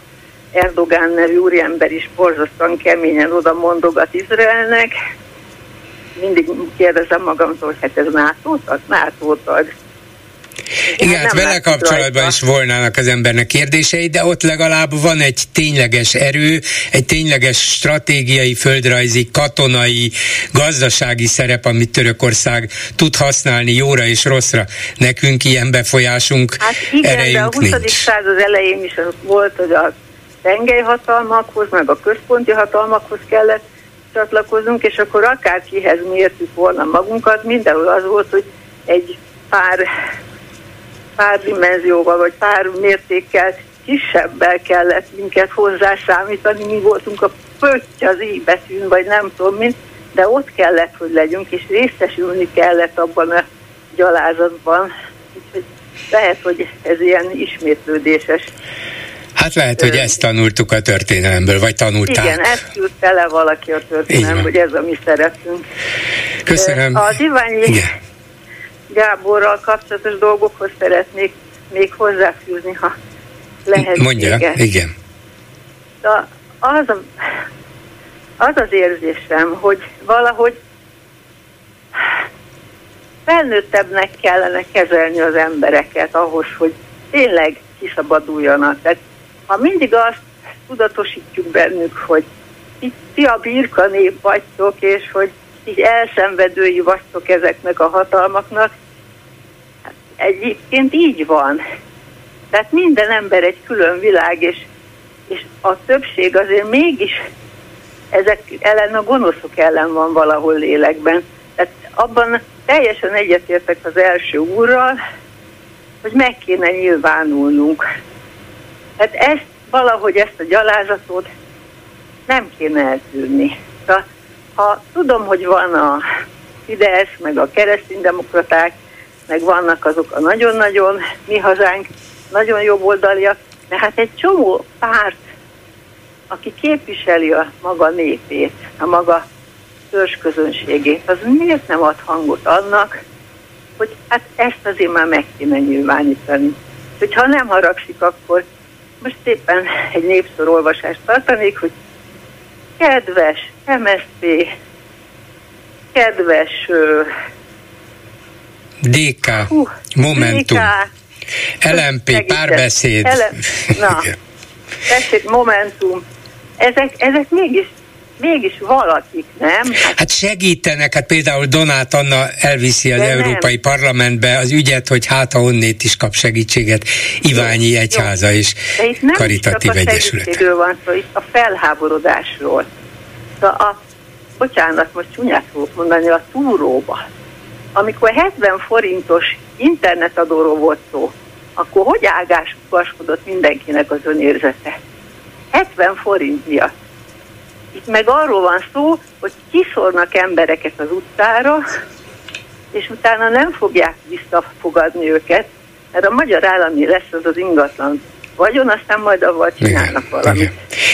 Erdogán nevű úriember is borzasztóan keményen oda mondogat Izraelnek. Mindig kérdezem magamtól, hát ez NATO tag? NATO tag. Igen, hát vele kapcsolatban rajta. is volnának az embernek kérdései, de ott legalább van egy tényleges erő, egy tényleges stratégiai, földrajzi, katonai, gazdasági szerep, amit Törökország tud használni jóra és rosszra. Nekünk ilyen befolyásunk, hát igen, erejünk de a 20. nincs. század elején is volt, hogy a tengelyhatalmakhoz, meg a központi hatalmakhoz kellett csatlakoznunk, és akkor akárkihez mértük volna magunkat, mindenhol az volt, hogy egy pár, pár dimenzióval, vagy pár mértékkel kisebbel kellett minket hozzászámítani, mi voltunk a pötty az így betűn, vagy nem tudom mint, de ott kellett, hogy legyünk, és részesülni kellett abban a gyalázatban. Úgyhogy lehet, hogy ez ilyen ismétlődéses Hát lehet, hogy ezt tanultuk a történelemből, vagy tanulták. Igen, ezt jut tele valaki a történelem, hogy ez a mi szerepünk. Köszönöm. Az Iványi Igen. Gáborral kapcsolatos dolgokhoz szeretnék még hozzáfűzni, ha lehet. Mondja, igen. De az, a, az az érzésem, hogy valahogy felnőttebbnek kellene kezelni az embereket ahhoz, hogy tényleg kiszabaduljanak. Tehát ha mindig azt tudatosítjuk bennük, hogy ti a birka nép vagytok, és hogy így elszenvedői vagytok ezeknek a hatalmaknak, hát egyébként így van. Tehát minden ember egy külön világ, és, és a többség azért mégis ezek ellen a gonoszok ellen van valahol lélekben. Tehát abban teljesen egyetértek az első úrral, hogy meg kéne nyilvánulnunk. Hát ezt valahogy ezt a gyalázatot nem kéne eltűrni. Ha, ha tudom, hogy van a Fidesz, meg a kereszténydemokraták, meg vannak azok a nagyon-nagyon mi hazánk, nagyon jobboldaliak, de hát egy csomó párt, aki képviseli a maga népét, a maga közönségét, az miért nem ad hangot annak, hogy hát ezt azért már meg kéne nyilvánítani. Hogyha nem haragszik, akkor most éppen egy népszorolvasást tartanék, hogy kedves MSZP, kedves uh, DK, hú, Momentum, DK, LMP, párbeszéd. LM, na, tessék, Momentum. Ezek, ezek mégis mégis valakik, nem? Hát, hát segítenek, hát például Donát Anna elviszi az Európai nem. Parlamentbe az ügyet, hogy hát a onnét is kap segítséget Iványi jó, Egyháza és De itt nem Karitatív csak Egyesület. van szó, itt a felháborodásról. Szóval a, bocsánat, most csúnyát fogok mondani, a túróba. Amikor 70 forintos internetadóról volt szó, akkor hogy ágáskodott mindenkinek az önérzete? 70 forint miatt itt meg arról van szó, hogy kiszornak embereket az utcára, és utána nem fogják visszafogadni őket, mert a magyar állami lesz az az ingatlan vagyon, aztán majd avval csinálnak igen, valamit. Igen.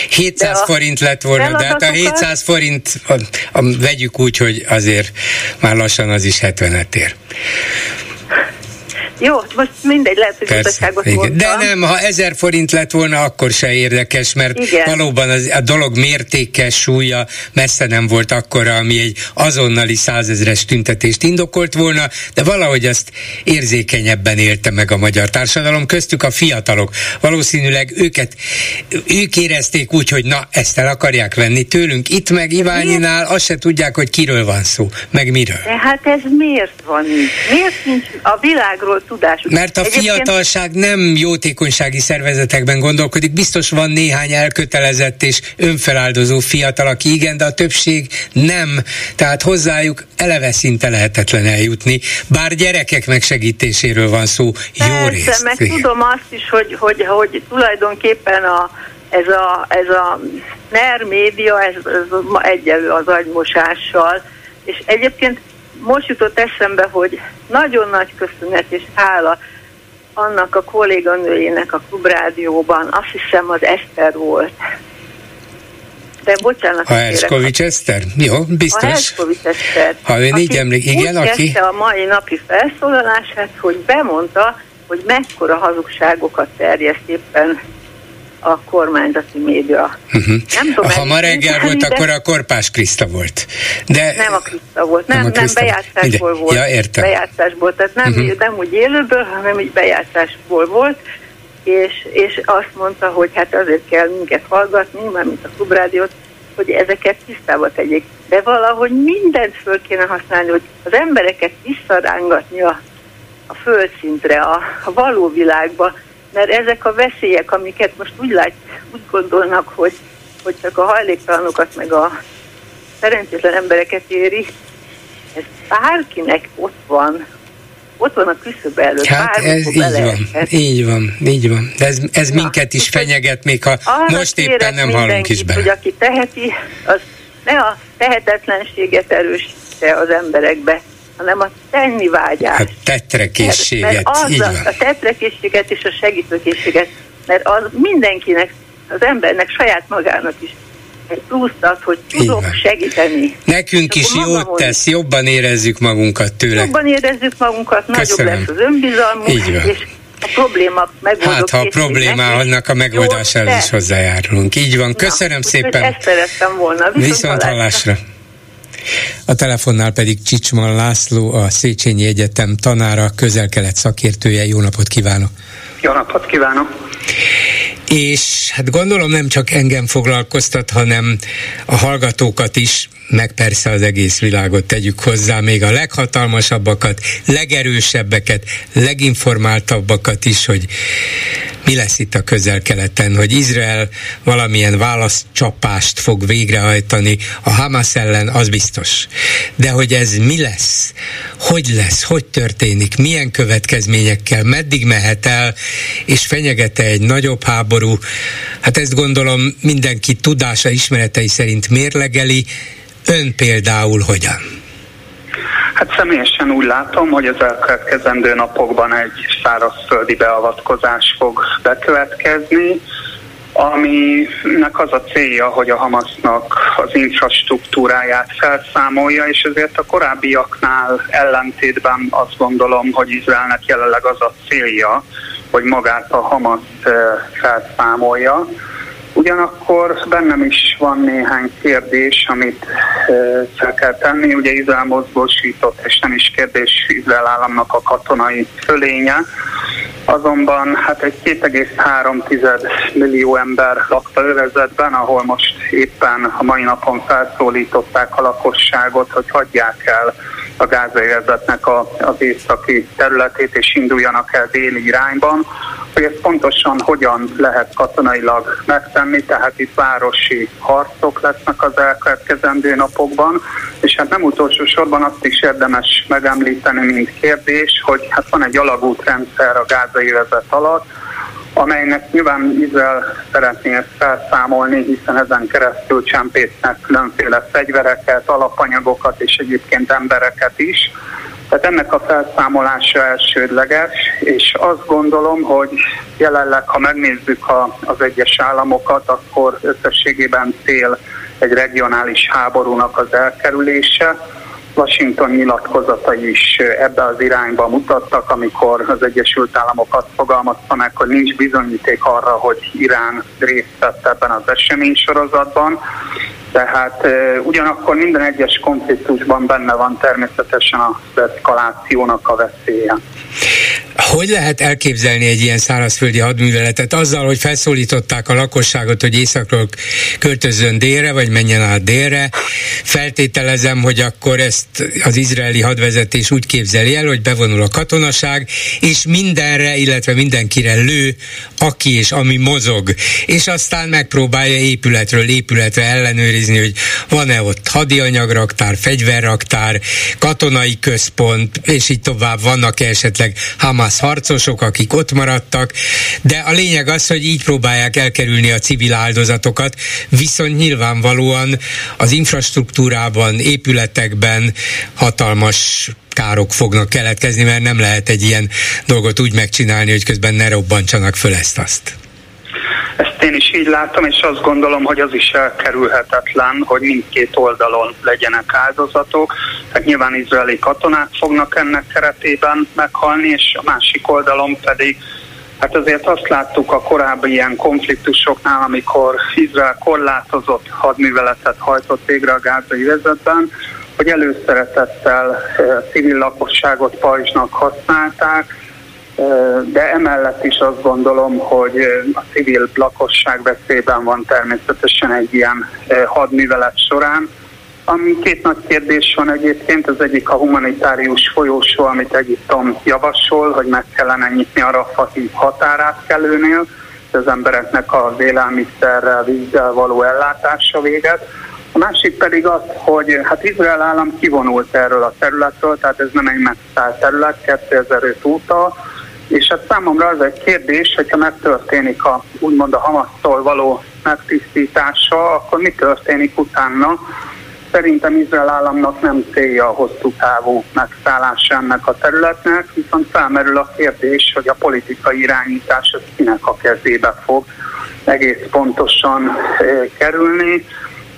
700 a forint lett volna, de hát a 700 forint, a, a, vegyük úgy, hogy azért már lassan az is 70-et ér. Jó, most mindegy, lehet, hogy butaságot mondtam. De nem, ha ezer forint lett volna, akkor se érdekes, mert igen. valóban az, a dolog mértékes súlya messze nem volt akkora, ami egy azonnali százezres tüntetést indokolt volna, de valahogy azt érzékenyebben élte meg a magyar társadalom, köztük a fiatalok. Valószínűleg őket, ők érezték úgy, hogy na, ezt el akarják venni tőlünk. Itt meg Iványinál azt se tudják, hogy kiről van szó, meg miről. De hát ez miért van így? Miért nincs a világról tudásuk. Mert a Egyébként... fiatalság nem jótékonysági szervezetekben gondolkodik, biztos van néhány elkötelezett és önfeláldozó fiatal, aki igen, de a többség nem. Tehát hozzájuk eleve szinte lehetetlen eljutni, bár gyerekek megsegítéséről van szó Persze, jó részt. meg tudom azt is, hogy, hogy, hogy tulajdonképpen a, ez a, ez a NER média, ez, ez egyelő az agymosással, és egyébként most jutott eszembe, hogy nagyon nagy köszönet és hála annak a kolléganőjének a klubrádióban, azt hiszem az Eszter volt. De bocsánat. A Eskovics Eszter? Jó, biztos. A Eskovics Eszter. Ha ön így emlék, igen, úgy aki... a mai napi felszólalását, hogy bemondta, hogy mekkora hazugságokat terjeszt éppen a kormányzati média. Uh-huh. Nem tudom, ha ma reggel volt, de... akkor a Korpás Kriszta volt. De... Nem a Kriszta volt, nem, nem, nem bejátszásból volt. Ja, értem. Bejátszásból, tehát nem, uh-huh. nem úgy élőből, hanem így bejátszásból volt, és, és azt mondta, hogy hát azért kell minket hallgatni, mint a klubrádiót, hogy ezeket tisztába tegyék. De valahogy mindent föl kéne használni, hogy az embereket visszarángatni a, a földszintre, a, a való világba, mert ezek a veszélyek, amiket most úgy, lát, úgy gondolnak, hogy, hogy csak a hajléktalanokat meg a szerencsétlen embereket éri, ez bárkinek ott van, ott van a küszöb előtt. Hát ez így van, így van, így van. De ez, ez Na, minket is fenyeget, még ha most éppen nem hallunk is bele. hogy aki teheti, az ne a tehetetlenséget erősítse az emberekbe, hanem a tenni vágyás. A tetrekészséget, mert, mert így van. A tetrekészséget és a segítőkészséget, mert az mindenkinek, az embernek saját magának is egy plusz az, hogy tudok segíteni. Nekünk is jót tesz, jobban érezzük magunkat tőle. Jobban érezzük magunkat, Köszönöm. nagyobb lesz az önbizalmunk, így van. és a probléma megoldó Hát, ha a problémának a megoldásához is hozzájárulunk. Így van, köszönöm Na, szépen. Ezt szerettem volna. Viszont, Viszont hallásra. A telefonnál pedig Csicsman László, a Széchenyi Egyetem tanára, közel-kelet szakértője. Jó napot kívánok! Jó napot kívánok! És hát gondolom nem csak engem foglalkoztat, hanem a hallgatókat is, meg persze az egész világot tegyük hozzá, még a leghatalmasabbakat, legerősebbeket, leginformáltabbakat is, hogy mi lesz itt a közel-keleten, hogy Izrael valamilyen válaszcsapást fog végrehajtani a Hamas ellen, az biztos. De hogy ez mi lesz, hogy lesz, hogy történik, milyen következményekkel, meddig mehet el, és fenyegete egy nagyobb háború, hát ezt gondolom mindenki tudása, ismeretei szerint mérlegeli, ön például hogyan? Hát személyesen úgy látom, hogy az elkövetkezendő napokban egy szárazföldi beavatkozás fog bekövetkezni, aminek az a célja, hogy a Hamasnak az infrastruktúráját felszámolja, és ezért a korábbiaknál ellentétben azt gondolom, hogy Izraelnek jelenleg az a célja, hogy magát a Hamas eh, felszámolja. Ugyanakkor bennem is van néhány kérdés, amit fel kell tenni. Ugye Izrael mozgósított, és nem is kérdés Izrael államnak a katonai fölénye. Azonban hát egy 2,3 millió ember lakta övezetben, ahol most éppen a mai napon felszólították a lakosságot, hogy hagyják el a gázvezetnek az északi területét, és induljanak el déli irányban hogy ezt pontosan hogyan lehet katonailag megtenni, tehát itt városi harcok lesznek az elkövetkezendő napokban, és hát nem utolsó sorban azt is érdemes megemlíteni, mint kérdés, hogy hát van egy alagútrendszer a gázai alatt, amelynek nyilván Izrael szeretné ezt felszámolni, hiszen ezen keresztül csempésznek különféle fegyvereket, alapanyagokat és egyébként embereket is Tehát ennek a felszámolása elsődleges, és azt gondolom, hogy jelenleg, ha megnézzük a, az egyes államokat, akkor összességében cél egy regionális háborúnak az elkerülése. Washington nyilatkozatai is ebbe az irányba mutattak, amikor az Egyesült Államok azt fogalmazta meg, hogy nincs bizonyíték arra, hogy Irán részt vett ebben az eseménysorozatban. Tehát ugyanakkor minden egyes konfliktusban benne van természetesen az eszkalációnak a veszélye. Hogy lehet elképzelni egy ilyen szárazföldi hadműveletet azzal, hogy felszólították a lakosságot, hogy északról költözön délre, vagy menjen át délre? Feltételezem, hogy akkor ezt az izraeli hadvezetés úgy képzeli el, hogy bevonul a katonaság, és mindenre, illetve mindenkire lő, aki és ami mozog. És aztán megpróbálja épületről épületre ellenőrizni, hogy van-e ott hadianyagraktár, fegyverraktár, katonai központ, és így tovább vannak -e esetleg Hamas harcosok, akik ott maradtak, de a lényeg az, hogy így próbálják elkerülni a civil áldozatokat, viszont nyilvánvalóan az infrastruktúrában, épületekben hatalmas károk fognak keletkezni, mert nem lehet egy ilyen dolgot úgy megcsinálni, hogy közben ne robbantsanak föl ezt-azt. Ezt én is így látom, és azt gondolom, hogy az is elkerülhetetlen, hogy mindkét oldalon legyenek áldozatok. Tehát nyilván izraeli katonák fognak ennek keretében meghalni, és a másik oldalon pedig Hát azért azt láttuk a korábbi ilyen konfliktusoknál, amikor Izrael korlátozott hadműveletet hajtott végre a gázai vezetben, hogy előszeretettel eh, civil lakosságot pajzsnak használták, de emellett is azt gondolom, hogy a civil lakosság veszélyben van természetesen egy ilyen hadművelet során. Ami két nagy kérdés van egyébként, az egyik a humanitárius folyósó, amit Egyiptom javasol, hogy meg kellene nyitni a Rafati határátkelőnél, az embereknek az élelmiszerrel, vízzel való ellátása véget. A másik pedig az, hogy hát Izrael állam kivonult erről a területről, tehát ez nem egy megszállt terület 2005 óta, és hát számomra az egy kérdés, hogyha megtörténik a úgymond a Hamasztól való megtisztítása, akkor mi történik utána? Szerintem Izrael államnak nem célja a hosszú távú megszállása ennek a területnek, viszont felmerül a kérdés, hogy a politikai irányítás az kinek a kezébe fog egész pontosan eh, kerülni.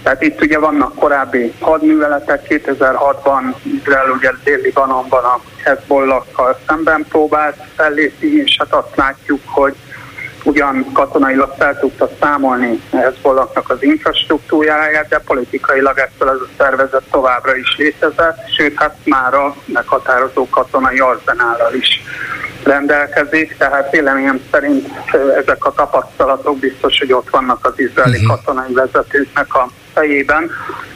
Tehát itt ugye vannak korábbi hadműveletek, 2006-ban Izrael ugye déli Bananban a Hezbollakkal szemben próbált fellépni, és hát azt látjuk, hogy ugyan katonailag fel tudta számolni Hezbollahnak az infrastruktúráját, de politikailag ettől ez a szervezet továbbra is létezett, sőt, hát már a meghatározó katonai arzenállal is rendelkezik, tehát véleményem szerint ezek a tapasztalatok biztos, hogy ott vannak az izraeli uh-huh. katonai vezetőknek a fejében,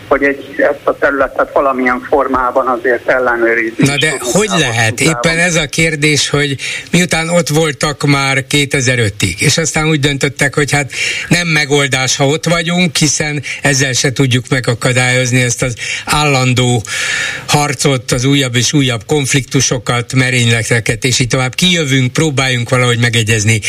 hogy egy, ezt a területet valamilyen formában azért ellenőrizni. Na de hogy lehet? Éppen ez a kérdés, hogy miután ott voltak már 2005-ig, és aztán úgy döntöttek, hogy hát nem megoldás, ha ott vagyunk, hiszen ezzel se tudjuk megakadályozni ezt az állandó harcot, az újabb és újabb konfliktusokat, merényleteket, és így tovább kijövünk, próbáljunk valahogy megegyezni.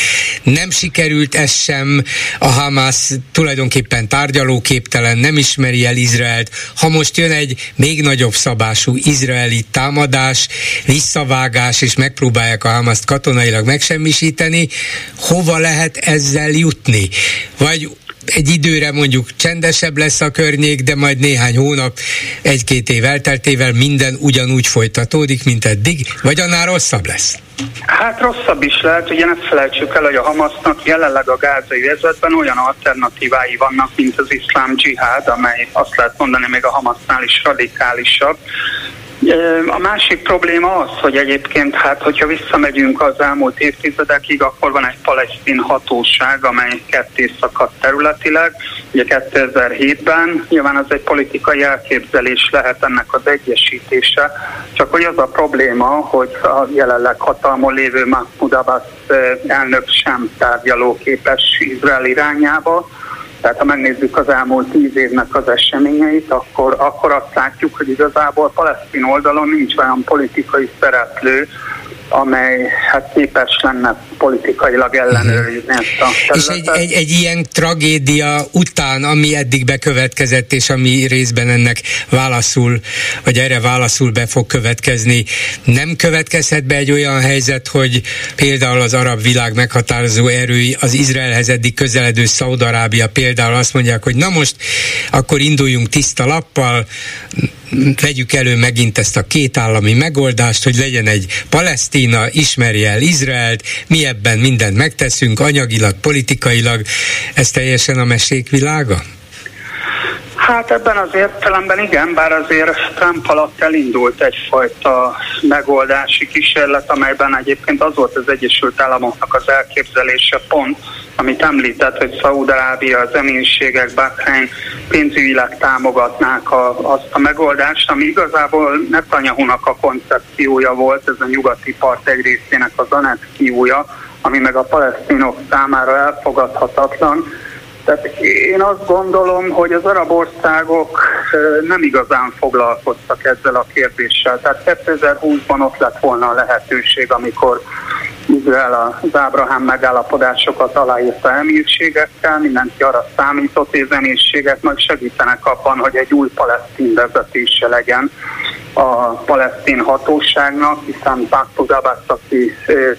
Nem sikerült ez sem, a Hamas tulajdonképpen tárgyalóképtelen, nem ismeri el Izrael Izraelt. Ha most jön egy még nagyobb szabású izraeli támadás, visszavágás, és megpróbálják a Hamaszt katonailag megsemmisíteni, hova lehet ezzel jutni? Vagy egy időre mondjuk csendesebb lesz a környék, de majd néhány hónap, egy-két év elteltével minden ugyanúgy folytatódik, mint eddig, vagy annál rosszabb lesz? Hát rosszabb is lehet, ugye ne felejtsük el, hogy a Hamasznak jelenleg a gázai vezetben olyan alternatívái vannak, mint az iszlám dzsihád, amely azt lehet mondani még a Hamasznál is radikálisabb. A másik probléma az, hogy egyébként, hát hogyha visszamegyünk az elmúlt évtizedekig, akkor van egy palesztin hatóság, amely ketté szakadt területileg. Ugye 2007-ben nyilván az egy politikai elképzelés lehet ennek az egyesítése, csak hogy az a probléma, hogy a jelenleg hatalmon lévő Mahmoud Abbas elnök sem tárgyalóképes Izrael irányába, tehát ha megnézzük az elmúlt tíz évnek az eseményeit, akkor, akkor azt látjuk, hogy igazából a palesztin oldalon nincs olyan politikai szereplő, amely hát képes lenne politikailag ellenőrizni ezt a És egy, egy, egy ilyen tragédia után, ami eddig bekövetkezett, és ami részben ennek válaszul, vagy erre válaszul be fog következni, nem következhet be egy olyan helyzet, hogy például az arab világ meghatározó erői, az Izraelhez eddig közeledő Szaudarábia például azt mondják, hogy na most akkor induljunk tiszta lappal, vegyük elő megint ezt a két állami megoldást, hogy legyen egy Palesztina, ismerje el Izraelt, mi ebben mindent megteszünk, anyagilag, politikailag, ez teljesen a mesék világa? Hát ebben az értelemben igen, bár azért Trump alatt elindult egyfajta megoldási kísérlet, amelyben egyébként az volt az Egyesült Államoknak az elképzelése pont, amit említett, hogy Szaúd-Arábia, az emírségek, Bahrein pénzügyileg támogatnák a, azt a megoldást, ami igazából Netanyahu-nak a koncepciója volt, ez a nyugati part egy részének az anexiója, ami meg a palesztinok számára elfogadhatatlan tehát én azt gondolom, hogy az arab országok nem igazán foglalkoztak ezzel a kérdéssel. Tehát 2020-ban ott lett volna a lehetőség, amikor Izrael az Ábrahám megállapodásokat aláírta emírségekkel, mindenki arra számított, hogy az emírségek majd segítenek abban, hogy egy új palesztin vezetése legyen a palesztin hatóságnak, hiszen Mahmoud Abbas, aki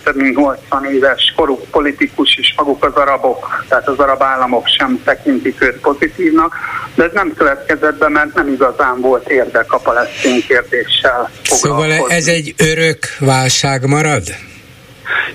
több mint 80 éves korú politikus, és maguk az arabok, tehát az arab államok sem tekintik őt pozitívnak, de ez nem következett be, mert nem igazán volt érdek a palesztin kérdéssel. Szóval ez egy örök válság marad?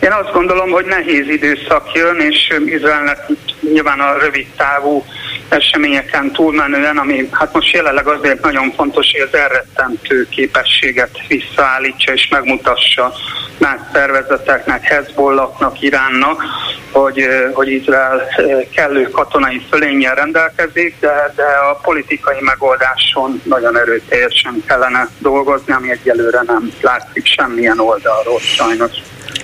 Én azt gondolom, hogy nehéz időszak jön, és Izraelnek nyilván a rövid távú eseményeken túlmenően, ami hát most jelenleg azért nagyon fontos, hogy az elrettentő képességet visszaállítsa és megmutassa más szervezeteknek, Hezbollahnak, Iránnak, hogy, hogy Izrael kellő katonai fölénnyel rendelkezik, de, de a politikai megoldáson nagyon erőteljesen kellene dolgozni, ami egyelőre nem látszik semmilyen oldalról sajnos.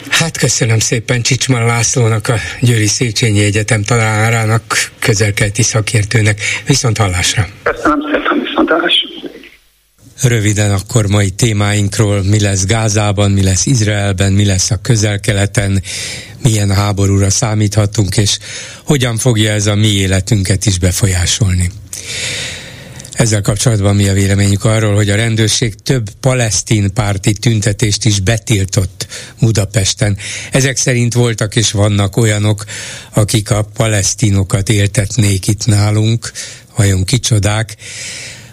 Hát köszönöm szépen Csicsman Lászlónak, a Győri Széchenyi Egyetem tanárának, közelkelti szakértőnek. Viszont hallásra! Köszönöm szépen, viszont hallásra! Röviden akkor mai témáinkról, mi lesz Gázában, mi lesz Izraelben, mi lesz a közel-keleten, milyen háborúra számíthatunk, és hogyan fogja ez a mi életünket is befolyásolni. Ezzel kapcsolatban mi a véleményük arról, hogy a rendőrség több palesztin párti tüntetést is betiltott Budapesten. Ezek szerint voltak és vannak olyanok, akik a palesztinokat éltetnék itt nálunk, vajon kicsodák,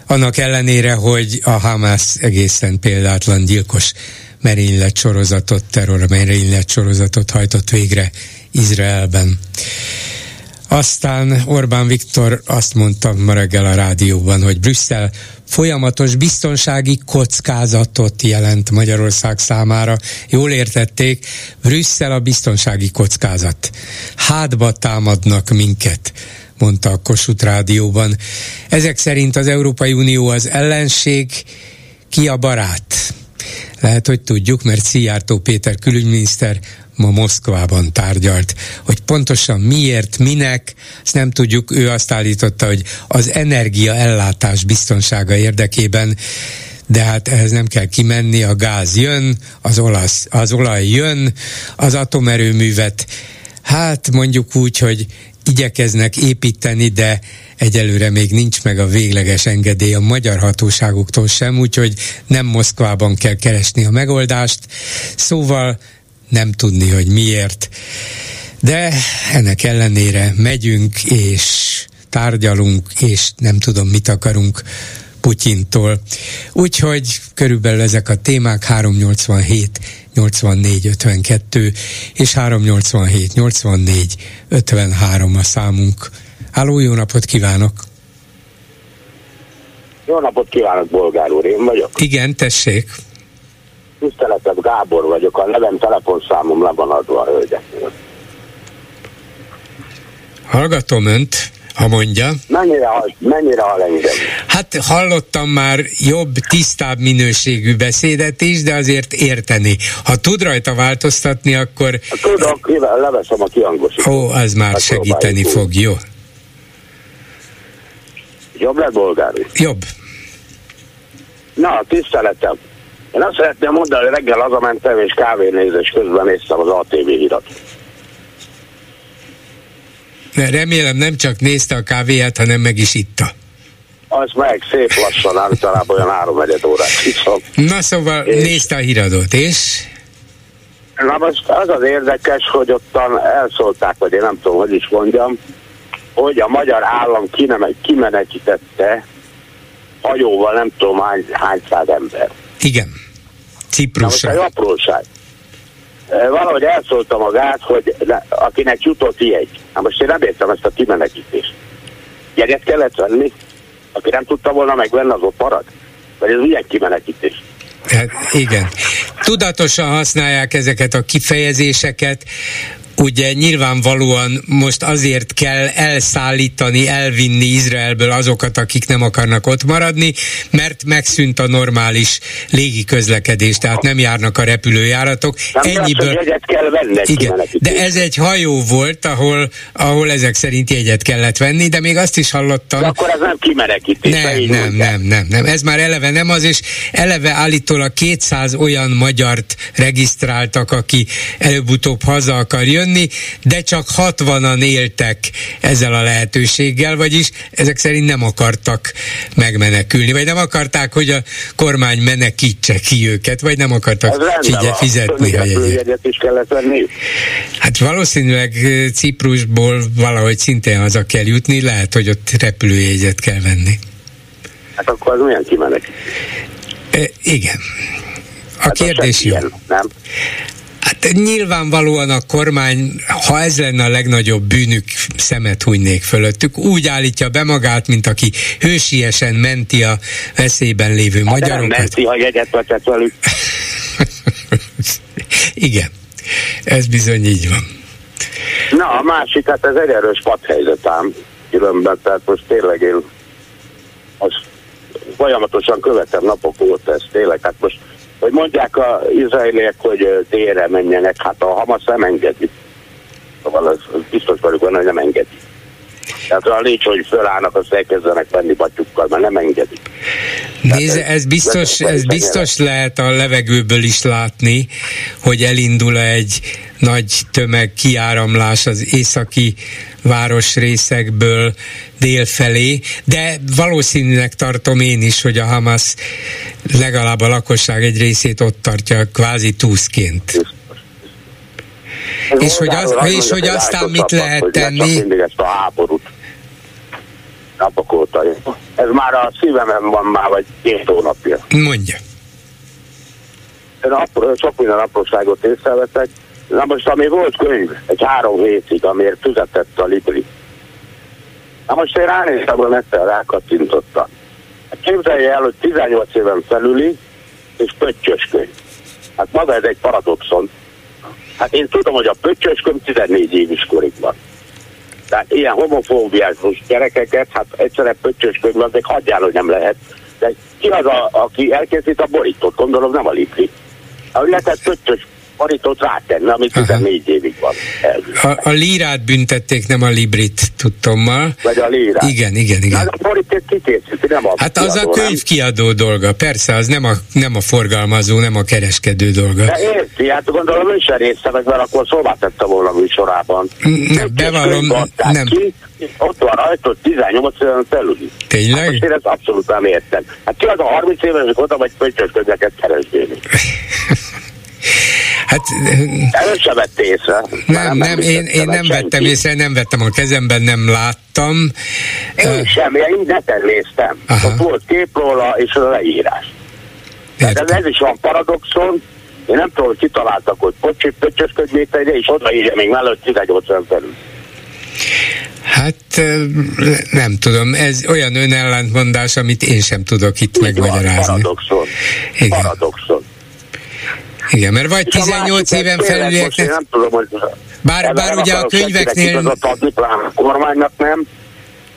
annak ellenére, hogy a Hamász egészen példátlan gyilkos merénylet sorozatot, terror merénylet sorozatot hajtott végre Izraelben. Aztán Orbán Viktor azt mondta ma reggel a rádióban, hogy Brüsszel folyamatos biztonsági kockázatot jelent Magyarország számára. Jól értették, Brüsszel a biztonsági kockázat. Hátba támadnak minket mondta a Kossuth Rádióban. Ezek szerint az Európai Unió az ellenség, ki a barát? Lehet, hogy tudjuk, mert Szijjártó Péter külügyminiszter ma Moszkvában tárgyalt. Hogy pontosan miért, minek, ezt nem tudjuk. Ő azt állította, hogy az energiaellátás biztonsága érdekében de hát ehhez nem kell kimenni, a gáz jön, az, olasz, az olaj jön, az atomerőművet, hát mondjuk úgy, hogy igyekeznek építeni, de egyelőre még nincs meg a végleges engedély a magyar hatóságoktól sem, úgyhogy nem Moszkvában kell keresni a megoldást. Szóval nem tudni, hogy miért. De ennek ellenére megyünk, és tárgyalunk, és nem tudom, mit akarunk Putyintól. Úgyhogy körülbelül ezek a témák 387 84 52 és 387 84 53 a számunk. Háló, jó napot kívánok! Jó napot kívánok, Bolgár úr, én vagyok. Igen, tessék. Tiszteletet Gábor vagyok, a nevem telefonszámom le van adva a hölgyeknél. Hallgatom önt, ha mondja. Mennyire, mennyire hall engem? Hát hallottam már jobb, tisztább minőségű beszédet is, de azért érteni. Ha tud rajta változtatni, akkor... Tudok, leveszem a kiangosítót. Ó, az már hát segíteni fog, jó? Jobb lett, bolgár Jobb. Na, tiszteletem. Én azt szeretném mondani, hogy reggel hazamentem, és kávénézés közben néztem az ATV hírat. Remélem nem csak nézte a kávéját, hanem meg is itta. Az meg szép lassan, általában olyan három órát hiszom. Na szóval és... nézte a híradót, és? Na most az az érdekes, hogy ottan elszólták, vagy én nem tudom, hogy is mondjam, hogy a magyar állam kimenekítette hajóval nem tudom hány, hány száz ember. Igen. Ciprusra. Na most egy apróság. Valahogy elszólta magát, hogy akinek jutott jegy. Na most én nem értem ezt a kimenekítést. Jegyet kellett venni? Aki nem tudta volna megvenni, az ott marad? Vagy ez milyen kimenekítés? Hát igen. Tudatosan használják ezeket a kifejezéseket, ugye nyilvánvalóan most azért kell elszállítani, elvinni Izraelből azokat, akik nem akarnak ott maradni, mert megszűnt a normális légi közlekedés, tehát nem járnak a repülőjáratok. Nem Ennyiből... Jegyet kell venni Igen, de ez egy hajó volt, ahol, ahol ezek szerint jegyet kellett venni, de még azt is hallottam. De akkor ez nem kimenekítés. Nem, nem, nem, nem, nem. Ez már eleve nem az, és eleve állítólag 200 olyan magyart regisztráltak, aki előbb-utóbb haza akar jönni, jönni, de csak 60-an éltek ezzel a lehetőséggel, vagyis ezek szerint nem akartak megmenekülni, vagy nem akarták, hogy a kormány menekítse ki őket, vagy nem akartak figye, fizetni a jegyet. is kellett venni. Hát valószínűleg Ciprusból valahogy szintén haza kell jutni, lehet, hogy ott repülőjegyet kell venni. Hát akkor az milyen kimenek? E, igen. A hát kérdés jó. Ilyen, nem? Hát nyilvánvalóan a kormány, ha ez lenne a legnagyobb bűnük, szemet hunynék fölöttük. Úgy állítja be magát, mint aki hősiesen menti a veszélyben lévő hát magyarokat. Nem menti, ha jegyet vetett velük. Igen, ez bizony így van. Na, a másik, hát ez egy erős padhelyzet ám, különben, tehát most tényleg én most folyamatosan követem napok óta ezt tényleg, hát most hogy mondják a izraeliek, hogy délre menjenek, hát a Hamas nem engedi. Szóval az, az biztos vagyok hogy nem engedi. Tehát olyan nincs, hogy fölállnak, azt elkezdenek venni batyukkal, mert nem engedik. Nézze, ez biztos, ez biztos lehet a levegőből is látni, hogy elindul egy nagy tömeg kiáramlás az északi városrészekből dél felé, de valószínűleg tartom én is, hogy a Hamas legalább a lakosság egy részét ott tartja kvázi túszként. És hogy, az, és hogy aztán mit lehet tenni? Mindig ezt a háborút napok óta. Ez már a szívemen van már, vagy két hónapja. Mondja. Én apró, sok minden apróságot észrevetek. Na most, ami volt könyv, egy három hétig, amiért fizetett a Libri. Na most én ránéztem, hogy egyszer rákattintottam. Képzelje el, hogy 18 éven felüli, és pöttyös könyv. Hát maga ez egy paradoxon. Hát én tudom, hogy a pöttyös könyv 14 év korig van. Tehát ilyen homofóbiás gyerekeket, hát egyszerűen pöttyös könyv, azért hagyjál, hogy nem lehet. De ki az, a, aki elkészít a borítót? Gondolom nem a Lipri. Ahogy lehetett pöttyös borítót rátenni, ami 14 évig van. A, a lírát büntették, nem a librit, tudtommal. Vagy a lírát. Igen, igen, igen. Hát a borítót kikészíti, nem a Hát az a könyvkiadó dolga, persze, az nem a, nem a forgalmazó, nem a kereskedő dolga. De érti, hát gondolom ő sem része mert akkor szóvá tette volna műsorában. Nem, bevallom, nem. Ki, ott van rajta 18 éven felül. Tényleg? Hát most én ezt abszolút nem értem. Hát ki az a 30 éves, hogy oda vagy pöntjösködeket keresgélni? Hát... Előtt sem vett észre. Nem, nem, nem én, én nem senki. vettem észre, nem vettem a kezemben, nem láttam. Én uh, sem, én így neten néztem. Aha. Ott volt kép róla, és a leírás. Ez, ez is van paradoxon, én nem tudom, hogy kitaláltak, hogy pocsi, pöcsösködjék tegye, és odaírja még mellett 18 felül. Hát nem tudom, ez olyan önellentmondás, amit én sem tudok itt Így megmagyarázni. Van, paradoxon. Igen. Paradoxon. Igen, mert vagy 18 éven felülieknek... Nem tudom, hogy bár, bár ugye a könyveknél... Adni, a kormánynak nem,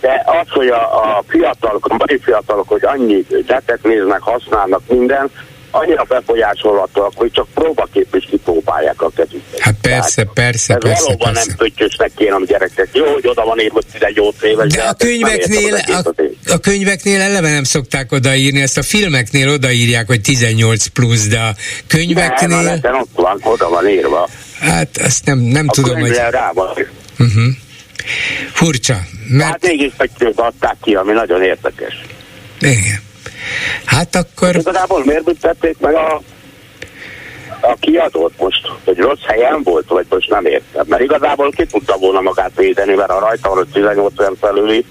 de az, hogy a, a fiatalok, a mai fiatalok, hogy annyi netet néznek, használnak minden, annyira befolyásolhatóak, hogy csak próbaképp is kipróbálják a kezüket. Hát persze, persze, Ez persze, valóban persze. nem pöttyösnek kéne a gyerekek. Jó, hogy oda van írva 18 éves. De a hát ezt nem könyveknél, a, a könyveknél eleve nem szokták odaírni, ezt a filmeknél odaírják, hogy 18 plusz, de a Nem, könyveknél, neten ott van, oda van írva. hát azt nem, nem A tudom, hogy... rá van. Uh-huh. Furcsa, Hát mert mégis pöttyökbe adták ki, ami nagyon érdekes. igen. Hát akkor Igazából miért büntették meg a, a kiadót most? Hogy rossz helyen volt, vagy most nem értem. Mert igazából ki tudta volna magát védeni, mert a rajta van, hogy 18 olyan felüli,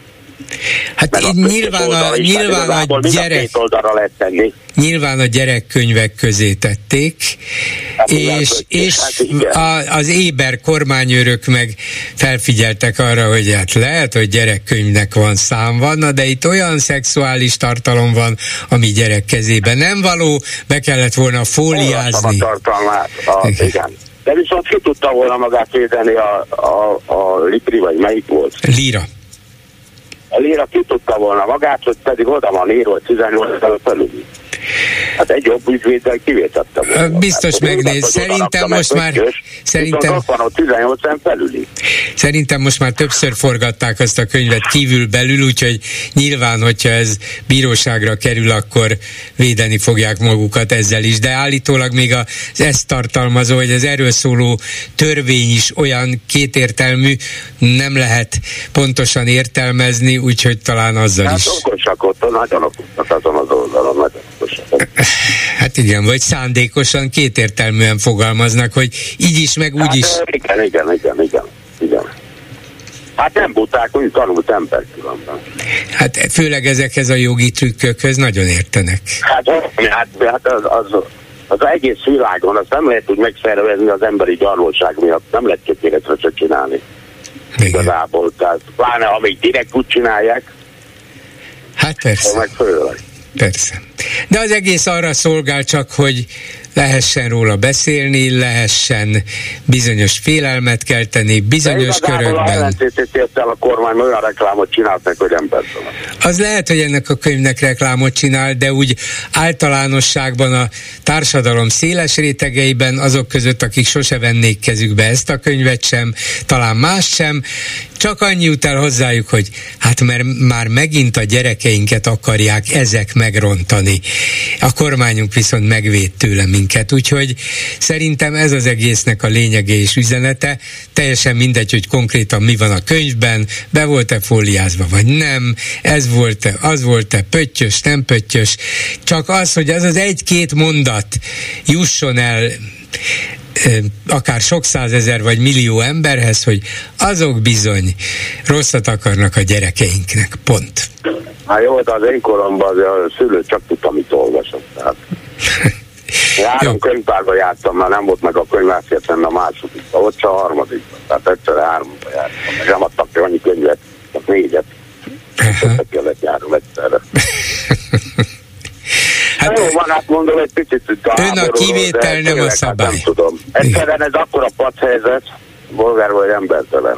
hát meg a nyilván a, is, nyilván a gyerek, oldalra lehet tenni. nyilván a gyerekkönyvek közé tették, Hát és, és hát a, az éber kormányőrök meg felfigyeltek arra, hogy hát lehet, hogy gyerekkönyvnek van szám van, de itt olyan szexuális tartalom van, ami gyerek kezében nem való, be kellett volna Olvastam a fóliázni. tartalmát. A, Igen. igen. De viszont ki tudta volna magát védeni a, a, a Lipri, vagy melyik volt? Lira. A Lira ki tudta volna magát, hogy pedig oda van írva, hogy 18 felül felüli. Hát egy jobb ügyvéddel kivétette volna. Ö, biztos Hát, megnéz. Szerintem most már- pöttyös, szerintem- Viszont ott van ott 18 felüli. Szerintem most már többször forgatták azt a könyvet kívül belül, úgyhogy nyilván, hogyha ez bíróságra kerül, akkor védeni fogják magukat ezzel is. De állítólag még az ezt tartalmazó, vagy az erről szóló törvény is olyan kétértelmű, nem lehet pontosan értelmezni, úgyhogy talán azzal Hát is. okosak ott, nagyon okosak azon az oldalon, nagyon okosak. Hát igen, vagy szándékosan kétértelműen fogalmaznak, hogy így is, meg úgy is. Hát, igen, igen, igen, igen, igen. Hát nem buták, úgy tanult ember különben. Hát főleg ezekhez a jogi trükkökhöz nagyon értenek. Hát, hát, hát az, az, az egész világon, azt nem lehet úgy megszervezni az emberi gyarlóság miatt, nem lehet tökéletre se csinálni. Igen. Igazából, tehát pláne amíg direkt úgy csinálják, Hát persze. meg főleg. Persze. De az egész arra szolgál csak, hogy lehessen róla beszélni, lehessen bizonyos félelmet kelteni, De bizonyos a körökben. el a kormány, olyan reklámot csinált meg, hogy embertelen. Az lehet, hogy ennek a könyvnek reklámot csinál, de úgy általánosságban a társadalom széles rétegeiben, azok között, akik sose vennék kezükbe ezt a könyvet sem, talán más sem, csak annyi jut el hozzájuk, hogy hát mert már megint a gyerekeinket akarják ezek megrontani. A kormányunk viszont megvéd tőle minket, úgyhogy szerintem ez az egésznek a lényege és üzenete. Teljesen mindegy, hogy konkrétan mi van a könyvben, be volt-e fóliázva, vagy nem, ez volt-e, az volt-e, pöttyös, nem pöttyös. Csak az, hogy az az egy-két mondat jusson el akár sok százezer vagy millió emberhez, hogy azok bizony rosszat akarnak a gyerekeinknek. Pont. Hát jó, de az én koromban a szülő csak tudta, mit olvasott. Tehát. Három könyvtárba jártam, már nem volt meg a könyv, átjött lenne a másodikba, ott csak a harmadikba. Tehát egyszerre háromba jártam. Meg nem adtak ki annyi könyvet, csak négyet. Össze kellett járnom egyszerre. Hát, jó, van, hát mondom, egy picit a Ön a kivétel, nem a hát szabály. Nem tudom. Egyszerűen ez akkora padhelyzet, bolgár vagy embertelen,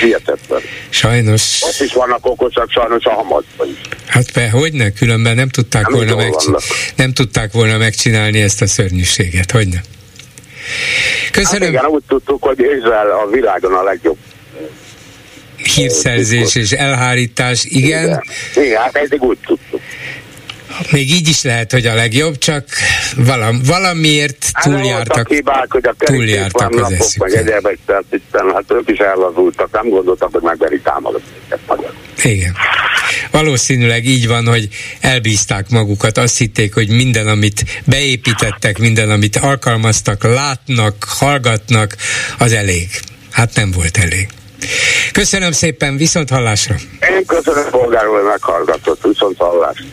hihetetlen. Sajnos, Ott is vannak okosak, sajnos a hamadban is. hát be, hogyne, különben nem tudták, Nem volna megcsinálni, nem tudták volna megcsinálni ezt a szörnyűséget, hogyne. Hát Köszönöm, igen, úgy tudtuk, hogy Izrael a világon a legjobb. hírszerzés és elhárítás, igen, Igen, igen hát eddig úgy tudtuk. Még így is lehet, hogy a legjobb, csak valam, valamiért Hát túljártak. hibák, hogy a túljártak az eszükön. meg egyebek, tehát itt, hát ők is ellazultak, nem gondoltak, hogy megveri magyar. Igen. Valószínűleg így van, hogy elbízták magukat, azt hitték, hogy minden, amit beépítettek, minden, amit alkalmaztak, látnak, hallgatnak, az elég. Hát nem volt elég. Köszönöm szépen, viszont hallásra. Én köszönöm polgárról, hogy meghallgatott, viszont hallás.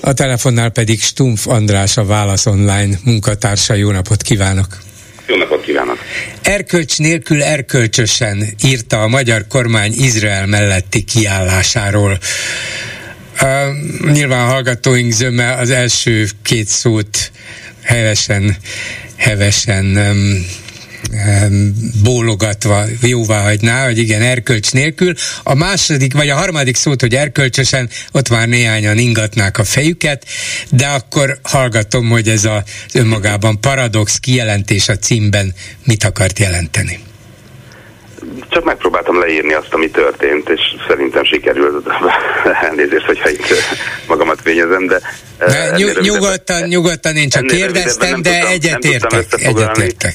A telefonnál pedig Stumpf András, a Válasz Online munkatársa. Jó napot kívánok! Jó napot kívánok! Erkölcs nélkül erkölcsösen írta a magyar kormány Izrael melletti kiállásáról. Uh, nyilván a hallgatóink zöme az első két szót hevesen, hevesen um, bólogatva jóvá hagyná, hogy igen, erkölcs nélkül. A második, vagy a harmadik szót, hogy erkölcsösen, ott már néhányan ingatnák a fejüket, de akkor hallgatom, hogy ez az önmagában paradox kijelentés a címben mit akart jelenteni. Csak megpróbáltam leírni azt, ami történt, és szerintem sikerült. Elnézést, hogyha itt magamat fényezem, de... de nyug, nyugodtan, nyugodtan, én csak kérdeztem, de egyetértek. Egyetértek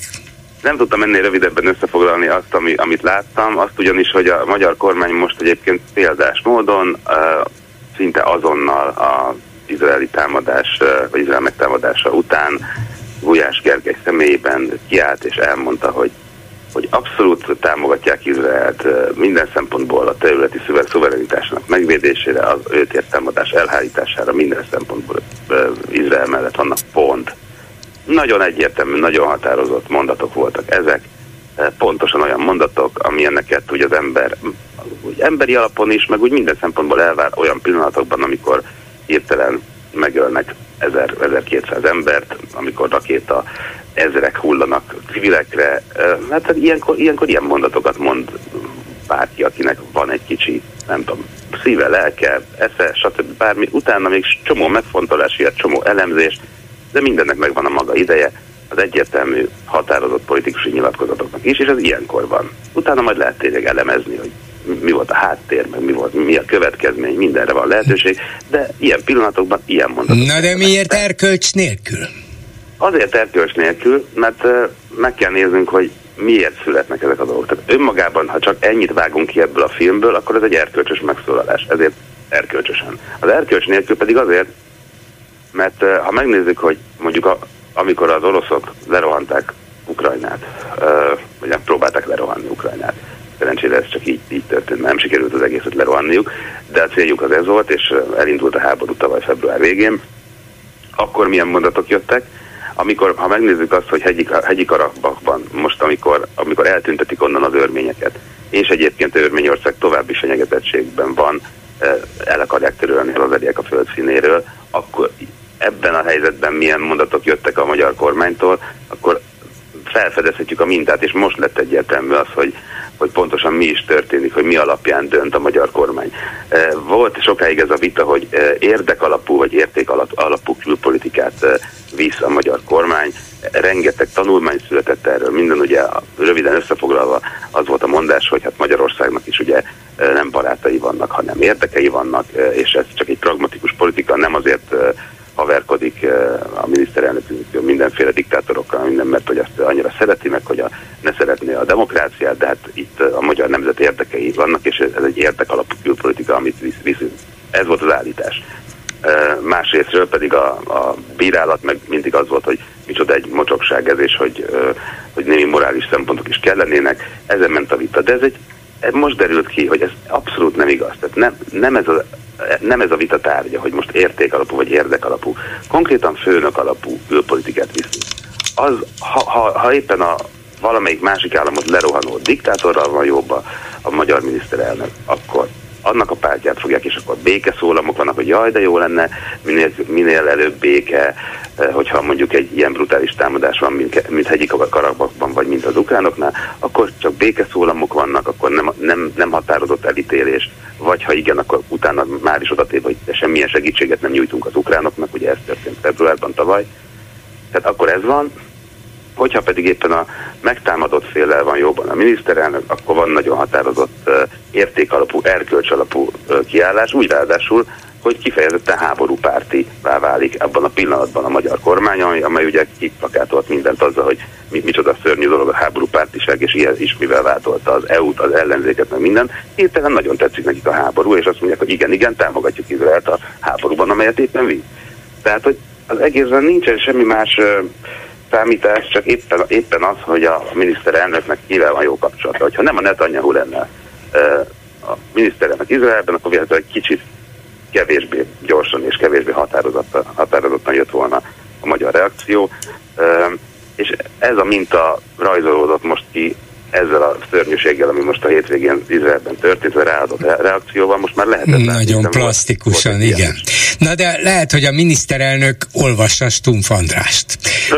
nem tudtam ennél rövidebben összefoglalni azt, ami, amit láttam, azt ugyanis, hogy a magyar kormány most egyébként példás módon uh, szinte azonnal a izraeli támadás, uh, vagy izrael megtámadása után Gulyás Gergely személyében kiállt és elmondta, hogy hogy abszolút támogatják Izraelt minden szempontból a területi szuverenitásnak megvédésére, az őt támadás elhárítására, minden szempontból Izrael mellett vannak pont. Nagyon egyértelmű, nagyon határozott mondatok voltak ezek, eh, pontosan olyan mondatok, amilyeneket úgy az ember úgy emberi alapon is, meg úgy minden szempontból elvár olyan pillanatokban, amikor hirtelen megölnek 1000-1200 embert, amikor rakéta ezerek hullanak civilekre. Eh, hát, hát ilyenkor, ilyenkor ilyen mondatokat mond bárki, akinek van egy kicsi, nem tudom, szíve, lelke, esze, stb. bármi. Utána még csomó megfontolás, ilyet, csomó elemzés, de mindennek megvan a maga ideje, az egyértelmű határozott politikusi nyilatkozatoknak is, és ez ilyenkor van. Utána majd lehet tényleg elemezni, hogy mi volt a háttér, meg mi volt, mi a következmény, mindenre van lehetőség, de ilyen pillanatokban ilyen mondatok. Na de miért erkölcs nélkül? Azért erkölcs nélkül, mert meg kell néznünk, hogy miért születnek ezek a dolgok. Tehát önmagában, ha csak ennyit vágunk ki ebből a filmből, akkor ez egy erkölcsös megszólalás. Ezért erkölcsösen. Az erkölcs nélkül pedig azért, mert ha megnézzük, hogy mondjuk a, amikor az oroszok lerohanták Ukrajnát, vagy nem próbálták lerohanni Ukrajnát, szerencsére ez csak így, így történt, nem sikerült az egészet lerohanniuk, de a céljuk az ez volt, és elindult a háború tavaly február végén, akkor milyen mondatok jöttek, amikor, ha megnézzük azt, hogy hegyi, hegyi Karabakban, most amikor, amikor eltüntetik onnan az örményeket, és egyébként Örményország további fenyegetettségben van, el akarják törölni az a földszínéről, akkor ebben a helyzetben milyen mondatok jöttek a magyar kormánytól, akkor felfedezhetjük a mintát, és most lett egyértelmű az, hogy, hogy pontosan mi is történik, hogy mi alapján dönt a magyar kormány. E, volt sokáig ez a vita, hogy e, érdekalapú vagy érték alapú külpolitikát e, visz a magyar kormány. Rengeteg tanulmány született erről, minden ugye röviden összefoglalva az volt a mondás, hogy hát Magyarországnak is ugye nem barátai vannak, hanem érdekei vannak, és ez csak egy pragmatikus politika, nem azért haverkodik eh, a miniszterelnökünk mindenféle diktátorokkal, minden, mert hogy azt annyira szereti meg, hogy a, ne szeretné a demokráciát, de hát itt a magyar nemzet érdekei vannak, és ez egy érdek alapú külpolitika, amit visz, viszünk. Ez volt az állítás. Eh, másrésztről pedig a, a bírálat meg mindig az volt, hogy micsoda egy mocsokság ez, és hogy, eh, hogy némi morális szempontok is kellenének. Ezen ment a vita. De ez egy, most derült ki, hogy ez abszolút nem igaz. Tehát nem, nem ez a nem ez a vita tárgya, hogy most érték alapú vagy érdek alapú, konkrétan főnök alapú külpolitikát viszünk. Az, ha, ha, ha éppen a valamelyik másik államot lerohanó diktátorral van jobb a, a magyar miniszterelnök, akkor annak a pártját fogják, és akkor békeszólamok vannak, hogy jaj, de jó lenne, minél, minél előbb béke, eh, hogyha mondjuk egy ilyen brutális támadás van, mint, mint hegyi karakban, vagy mint az ukránoknál, akkor csak békeszólamok vannak, akkor nem, nem, nem határozott elítélés, vagy ha igen, akkor utána már is odatéve, hogy semmilyen segítséget nem nyújtunk az ukránoknak, ugye ez történt februárban tavaly. Tehát akkor ez van, Hogyha pedig éppen a megtámadott féllel van jobban a miniszterelnök, akkor van nagyon határozott értékalapú, erkölcsalapú kiállás, úgy ráadásul, hogy kifejezetten háborúpárti válik ebben a pillanatban a magyar kormány, amely, amely ugye kiplakátolt mindent azzal, hogy mi, micsoda szörnyű dolog a háborúpártiság, és ilyen is mivel váltolta az EU-t, az ellenzéket, meg minden. Hirtelen nagyon tetszik nekik a háború, és azt mondják, hogy igen, igen, támogatjuk Izraelt a háborúban, amelyet éppen visz. Tehát, hogy az egészben nincsen semmi más uh, számítás, csak éppen, éppen az, hogy a miniszterelnöknek kivel van jó kapcsolata. Ha nem a Netanyahu lenne a miniszterelnök Izraelben, akkor véletlenül egy kicsit kevésbé gyorsan és kevésbé határozottan, határozottan jött volna a magyar reakció. És ez a minta rajzolódott most ki ezzel a szörnyűséggel, ami most a hétvégén Izraelben történt, a ráadott reakcióval, most már lehet. Nagyon plastikusan, igen. Na de lehet, hogy a miniszterelnök olvassa Stumpf Andrást.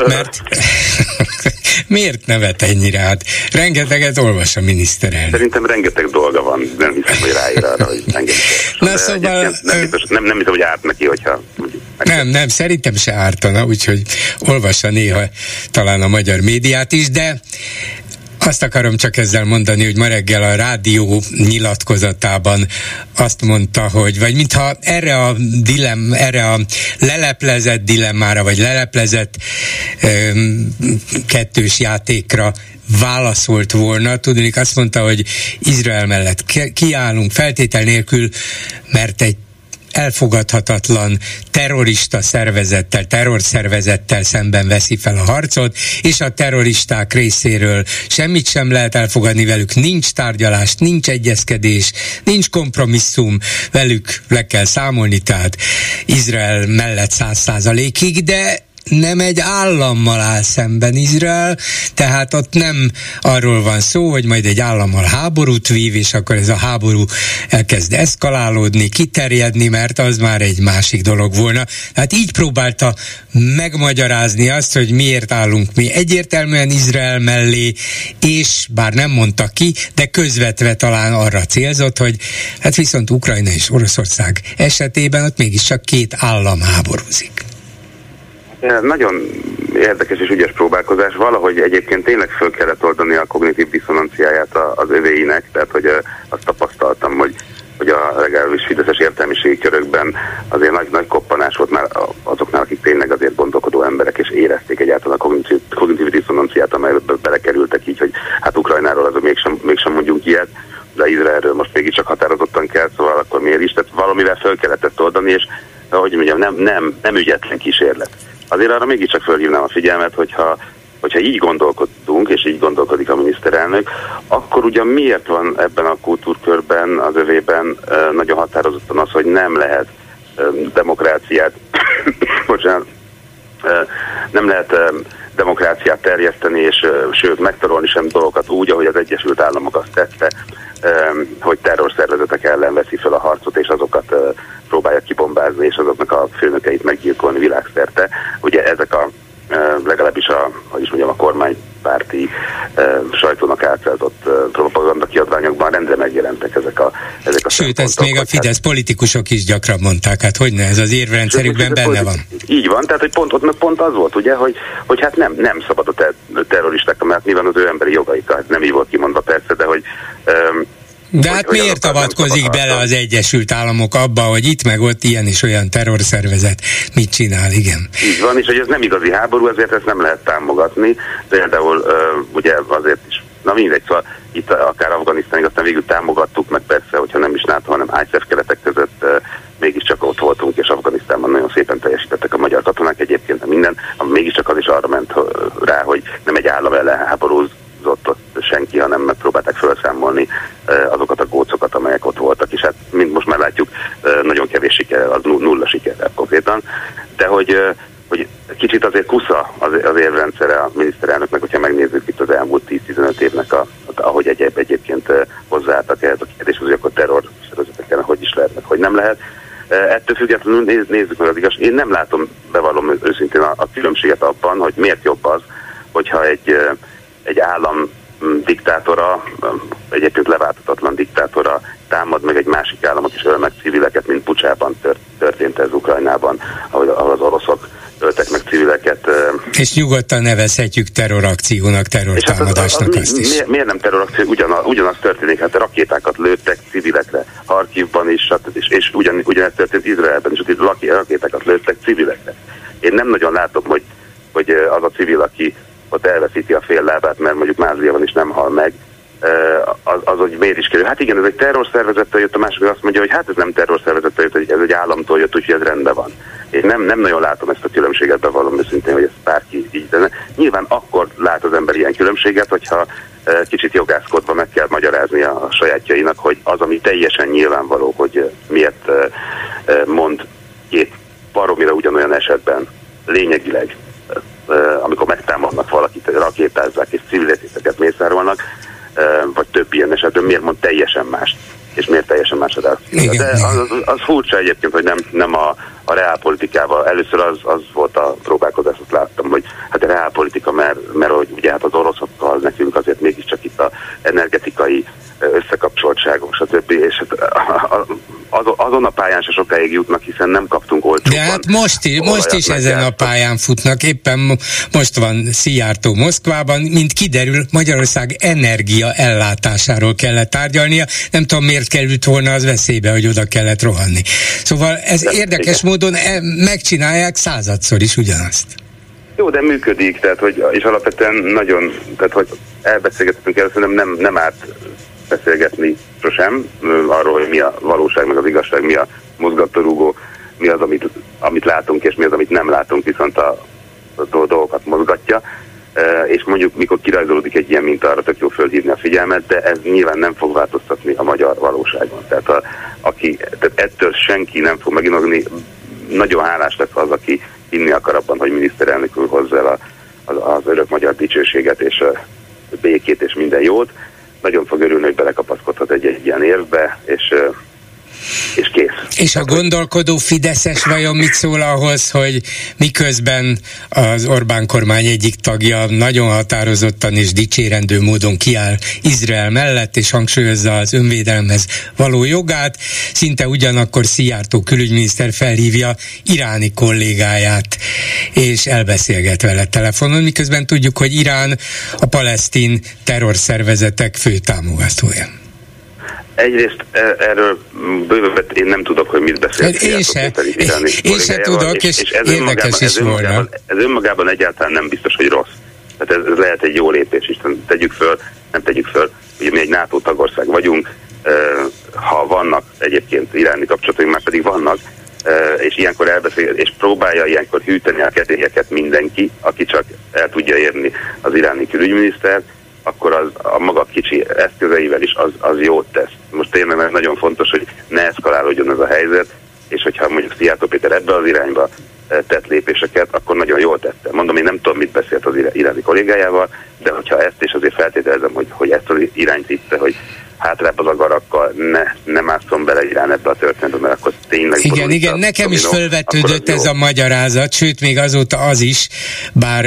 Mert, Miért nevet ennyire? Hát rengeteget olvas a miniszterelnök. Szerintem rengeteg dolga van, nem hiszem, hogy ráír arra, hogy engem Na szóval... Nem, biztos, nem, nem hiszem, hogy árt neki, hogyha... Nem, nem, szerintem se ártana, úgyhogy olvassa néha talán a magyar médiát is, de azt akarom csak ezzel mondani, hogy ma reggel a rádió nyilatkozatában azt mondta, hogy, vagy mintha erre a dilem, erre a leleplezett dilemmára, vagy leleplezett um, kettős játékra válaszolt volna. Tudnék azt mondta, hogy Izrael mellett kiállunk feltétel nélkül, mert egy elfogadhatatlan terrorista szervezettel, terrorszervezettel szemben veszi fel a harcot, és a terroristák részéről semmit sem lehet elfogadni velük, nincs tárgyalás, nincs egyezkedés, nincs kompromisszum, velük le kell számolni, tehát Izrael mellett száz százalékig, de nem egy állammal áll szemben Izrael, tehát ott nem arról van szó, hogy majd egy állammal háborút vív, és akkor ez a háború elkezd eszkalálódni, kiterjedni, mert az már egy másik dolog volna. Tehát így próbálta megmagyarázni azt, hogy miért állunk mi egyértelműen Izrael mellé, és bár nem mondta ki, de közvetve talán arra célzott, hogy hát viszont Ukrajna és Oroszország esetében ott mégiscsak két állam háborúzik. Nagyon érdekes és ügyes próbálkozás. Valahogy egyébként tényleg föl kellett oldani a kognitív diszonanciáját az övéinek, tehát hogy azt tapasztaltam, hogy hogy a legalábbis fideszes értelmiségi körökben azért nagy, nagy koppanás volt már azoknál, akik tényleg azért gondolkodó emberek, és érezték egyáltalán a kognitív, kognitív diszonanciát, amelybe belekerültek így, hogy hát Ukrajnáról azok mégsem, mégsem mondjunk ilyet, de Izraelről most mégiscsak határozottan kell, szóval akkor miért is? Tehát valamivel föl kellett ezt oldani, és ahogy mondjam, nem, nem, nem ügyetlen kísérlet azért arra mégiscsak felhívnám a figyelmet, hogyha hogyha így gondolkodunk, és így gondolkodik a miniszterelnök, akkor ugyan miért van ebben a kultúrkörben, az övében nagyon határozottan az, hogy nem lehet demokráciát, bocsánat, nem lehet demokráciát terjeszteni, és sőt megtarolni sem dolgokat úgy, ahogy az Egyesült Államok azt tette, hogy terrorszervezetek ellen veszi fel a harcot, és azokat próbálja kibombázni, és azoknak a főnökeit meggyilkolni világszerte. Ugye ezek a legalábbis a, hogy is mondjam, a kormánypárti sajtónak átszálltott propaganda kiadványokban rendre megjelentek ezek a ezek a Sőt, ezt még a Fidesz hát, politikusok is gyakran mondták, hát hogy ne, ez az érvrendszerükben benne van. Így van, tehát hogy pont, ott pont az volt, ugye, hogy, hogy hát nem, nem szabad a ter- terroristák, mert nyilván az ő emberi jogaik, hát nem így volt kimondva persze, de hogy um, de hát hogy, miért avatkozik bele az Egyesült Államok abba, hogy itt meg ott ilyen és olyan terrorszervezet mit csinál, igen. Így van, és hogy ez nem igazi háború, ezért ezt nem lehet támogatni. Például uh, ugye azért is Na mindegy, szóval itt akár Afganisztánig aztán végül támogattuk, meg persze, hogyha nem is NATO, hanem ICEF keretek között uh, mégiscsak ott voltunk, és Afganisztánban nagyon szépen teljesítettek a magyar katonák egyébként, minden, mégiscsak az is arra ment rá, hogy nem egy állam ellen háborúz, dolgozott ott senki, hanem megpróbálták felszámolni azokat a gócokat, amelyek ott voltak, és hát mint most már látjuk, nagyon kevés siker, az nulla siker konkrétan, de hogy hogy kicsit azért kusza az, az a miniszterelnöknek, hogyha megnézzük itt az elmúlt 10-15 évnek, a, ahogy egyéb, egyébként hozzáálltak ehhez a kérdéshez, hogy akkor terror szervezeteken hogy is lehet, hogy nem lehet. Ettől függetlenül néz, nézzük meg az igaz. Én nem látom, bevallom őszintén a, a különbséget abban, hogy miért jobb az, hogyha egy egy állam mm, diktátora, mm, egyébként leváltatatlan diktátora támad meg egy másik államot és öl meg civileket, mint Pucsában történt ez Ukrajnában, ahol, ahol az oroszok öltek meg civileket. És nyugodtan nevezhetjük terrorakciónak, terrortámadásnak hát az, az, az, azt is. Miért, miért nem terrorakció? Ugyanaz, ugyanaz történik, hát rakétákat lőttek civilekre, Harkivban is, és, és ugyan, ugyanez történt Izraelben is, hogy rakétákat lőttek civilekre. Én nem nagyon látom, hogy, hogy az a civil, aki ott elveszíti a fél lábát, mert mondjuk mázliában is nem hal meg, az, az, hogy miért is kerül. Hát igen, ez egy terrorszervezettől jött, a másik azt mondja, hogy hát ez nem terrorszervezettől jött, ez egy államtól jött, úgyhogy ez rendben van. Én nem, nem nagyon látom ezt a különbséget, bevallom őszintén, hogy ezt bárki így de Nyilván akkor lát az ember ilyen különbséget, hogyha kicsit jogászkodva meg kell magyarázni a sajátjainak, hogy az, ami teljesen nyilvánvaló, hogy miért mond két baromira ugyanolyan esetben lényegileg amikor megtámadnak valakit, rakétázzák és civilizéteket mészárolnak, vagy több ilyen esetben, miért mond teljesen más és miért teljesen más a De az, az, az furcsa egyébként, hogy nem, nem a, a reálpolitikával. Először az, az volt a próbálkozás, azt láttam, hogy hát a reálpolitika, mert, mert hogy ugye hát az oroszokkal nekünk azért mégiscsak itt a energetikai összekapcsoltságok, stb. És hát azon a pályán se sokáig jutnak, hiszen nem kaptunk olcsóban. De hát most is, most is ezen a pályán futnak, éppen most van Szijjártó Moszkvában, mint kiderül, Magyarország energia ellátásáról kellett tárgyalnia, nem tudom miért került volna az veszélybe, hogy oda kellett rohanni. Szóval ez de, érdekes igen. módon e, megcsinálják századszor is ugyanazt. Jó, de működik, tehát hogy, és alapvetően nagyon, tehát hogy elbeszélgettünk el, nem, nem, nem árt beszélgetni sosem arról, hogy mi a valóság, meg az igazság, mi a mozgatórugó, mi az, amit, amit látunk, és mi az, amit nem látunk, viszont a, a dolgokat mozgatja. És mondjuk, mikor kirajzolódik egy ilyen minta, arra tök jó fölhívni a figyelmet, de ez nyilván nem fog változtatni a magyar valóságon. Tehát, a, aki, tehát ettől senki nem fog meginogni. Nagyon hálás lesz az, aki hinni akar abban, hogy miniszterelnök úr hozza el a, az, az örök magyar dicsőséget és a békét és minden jót nagyon fog örülni, hogy belekapaszkodhat egy-egy ilyen érvbe, és és kész. És a gondolkodó Fideszes vajon mit szól ahhoz, hogy miközben az Orbán kormány egyik tagja nagyon határozottan és dicsérendő módon kiáll Izrael mellett, és hangsúlyozza az önvédelemhez való jogát, szinte ugyanakkor Szijjártó külügyminiszter felhívja iráni kollégáját, és elbeszélget vele telefonon, miközben tudjuk, hogy Irán a palesztin terrorszervezetek fő támogatója. Egyrészt e, erről bővebbet én nem tudok, hogy mit beszél. Hát én se, én se tudok, és, és ez érdekes is ez önmagában, ez önmagában egyáltalán nem biztos, hogy rossz. Tehát ez, ez lehet egy jó lépés is. Tegyük föl, nem tegyük föl, ugye mi egy NATO tagország vagyunk, e, ha vannak egyébként iráni kapcsolataink, már pedig vannak, e, és ilyenkor elbeszél, és próbálja ilyenkor hűteni a kedélyeket mindenki, aki csak el tudja érni az iráni külügyminisztert, akkor az a maga kicsi eszközeivel is az, az jót tesz. Most tényleg nagyon fontos, hogy ne eszkalálódjon ez a helyzet, és hogyha mondjuk Szijjártó Péter ebbe az irányba eh, tett lépéseket, akkor nagyon jól tette. Mondom, én nem tudom, mit beszélt az iráni kollégájával, de hogyha ezt, és azért feltételezem, hogy, hogy ezt az irányt hitte, hogy hátrább az agarakkal, ne, ne másszon bele Irán ebbe a történetbe, mert akkor tényleg... Igen, igen, nekem is felvetődött ez jó. a magyarázat, sőt, még azóta az is, bár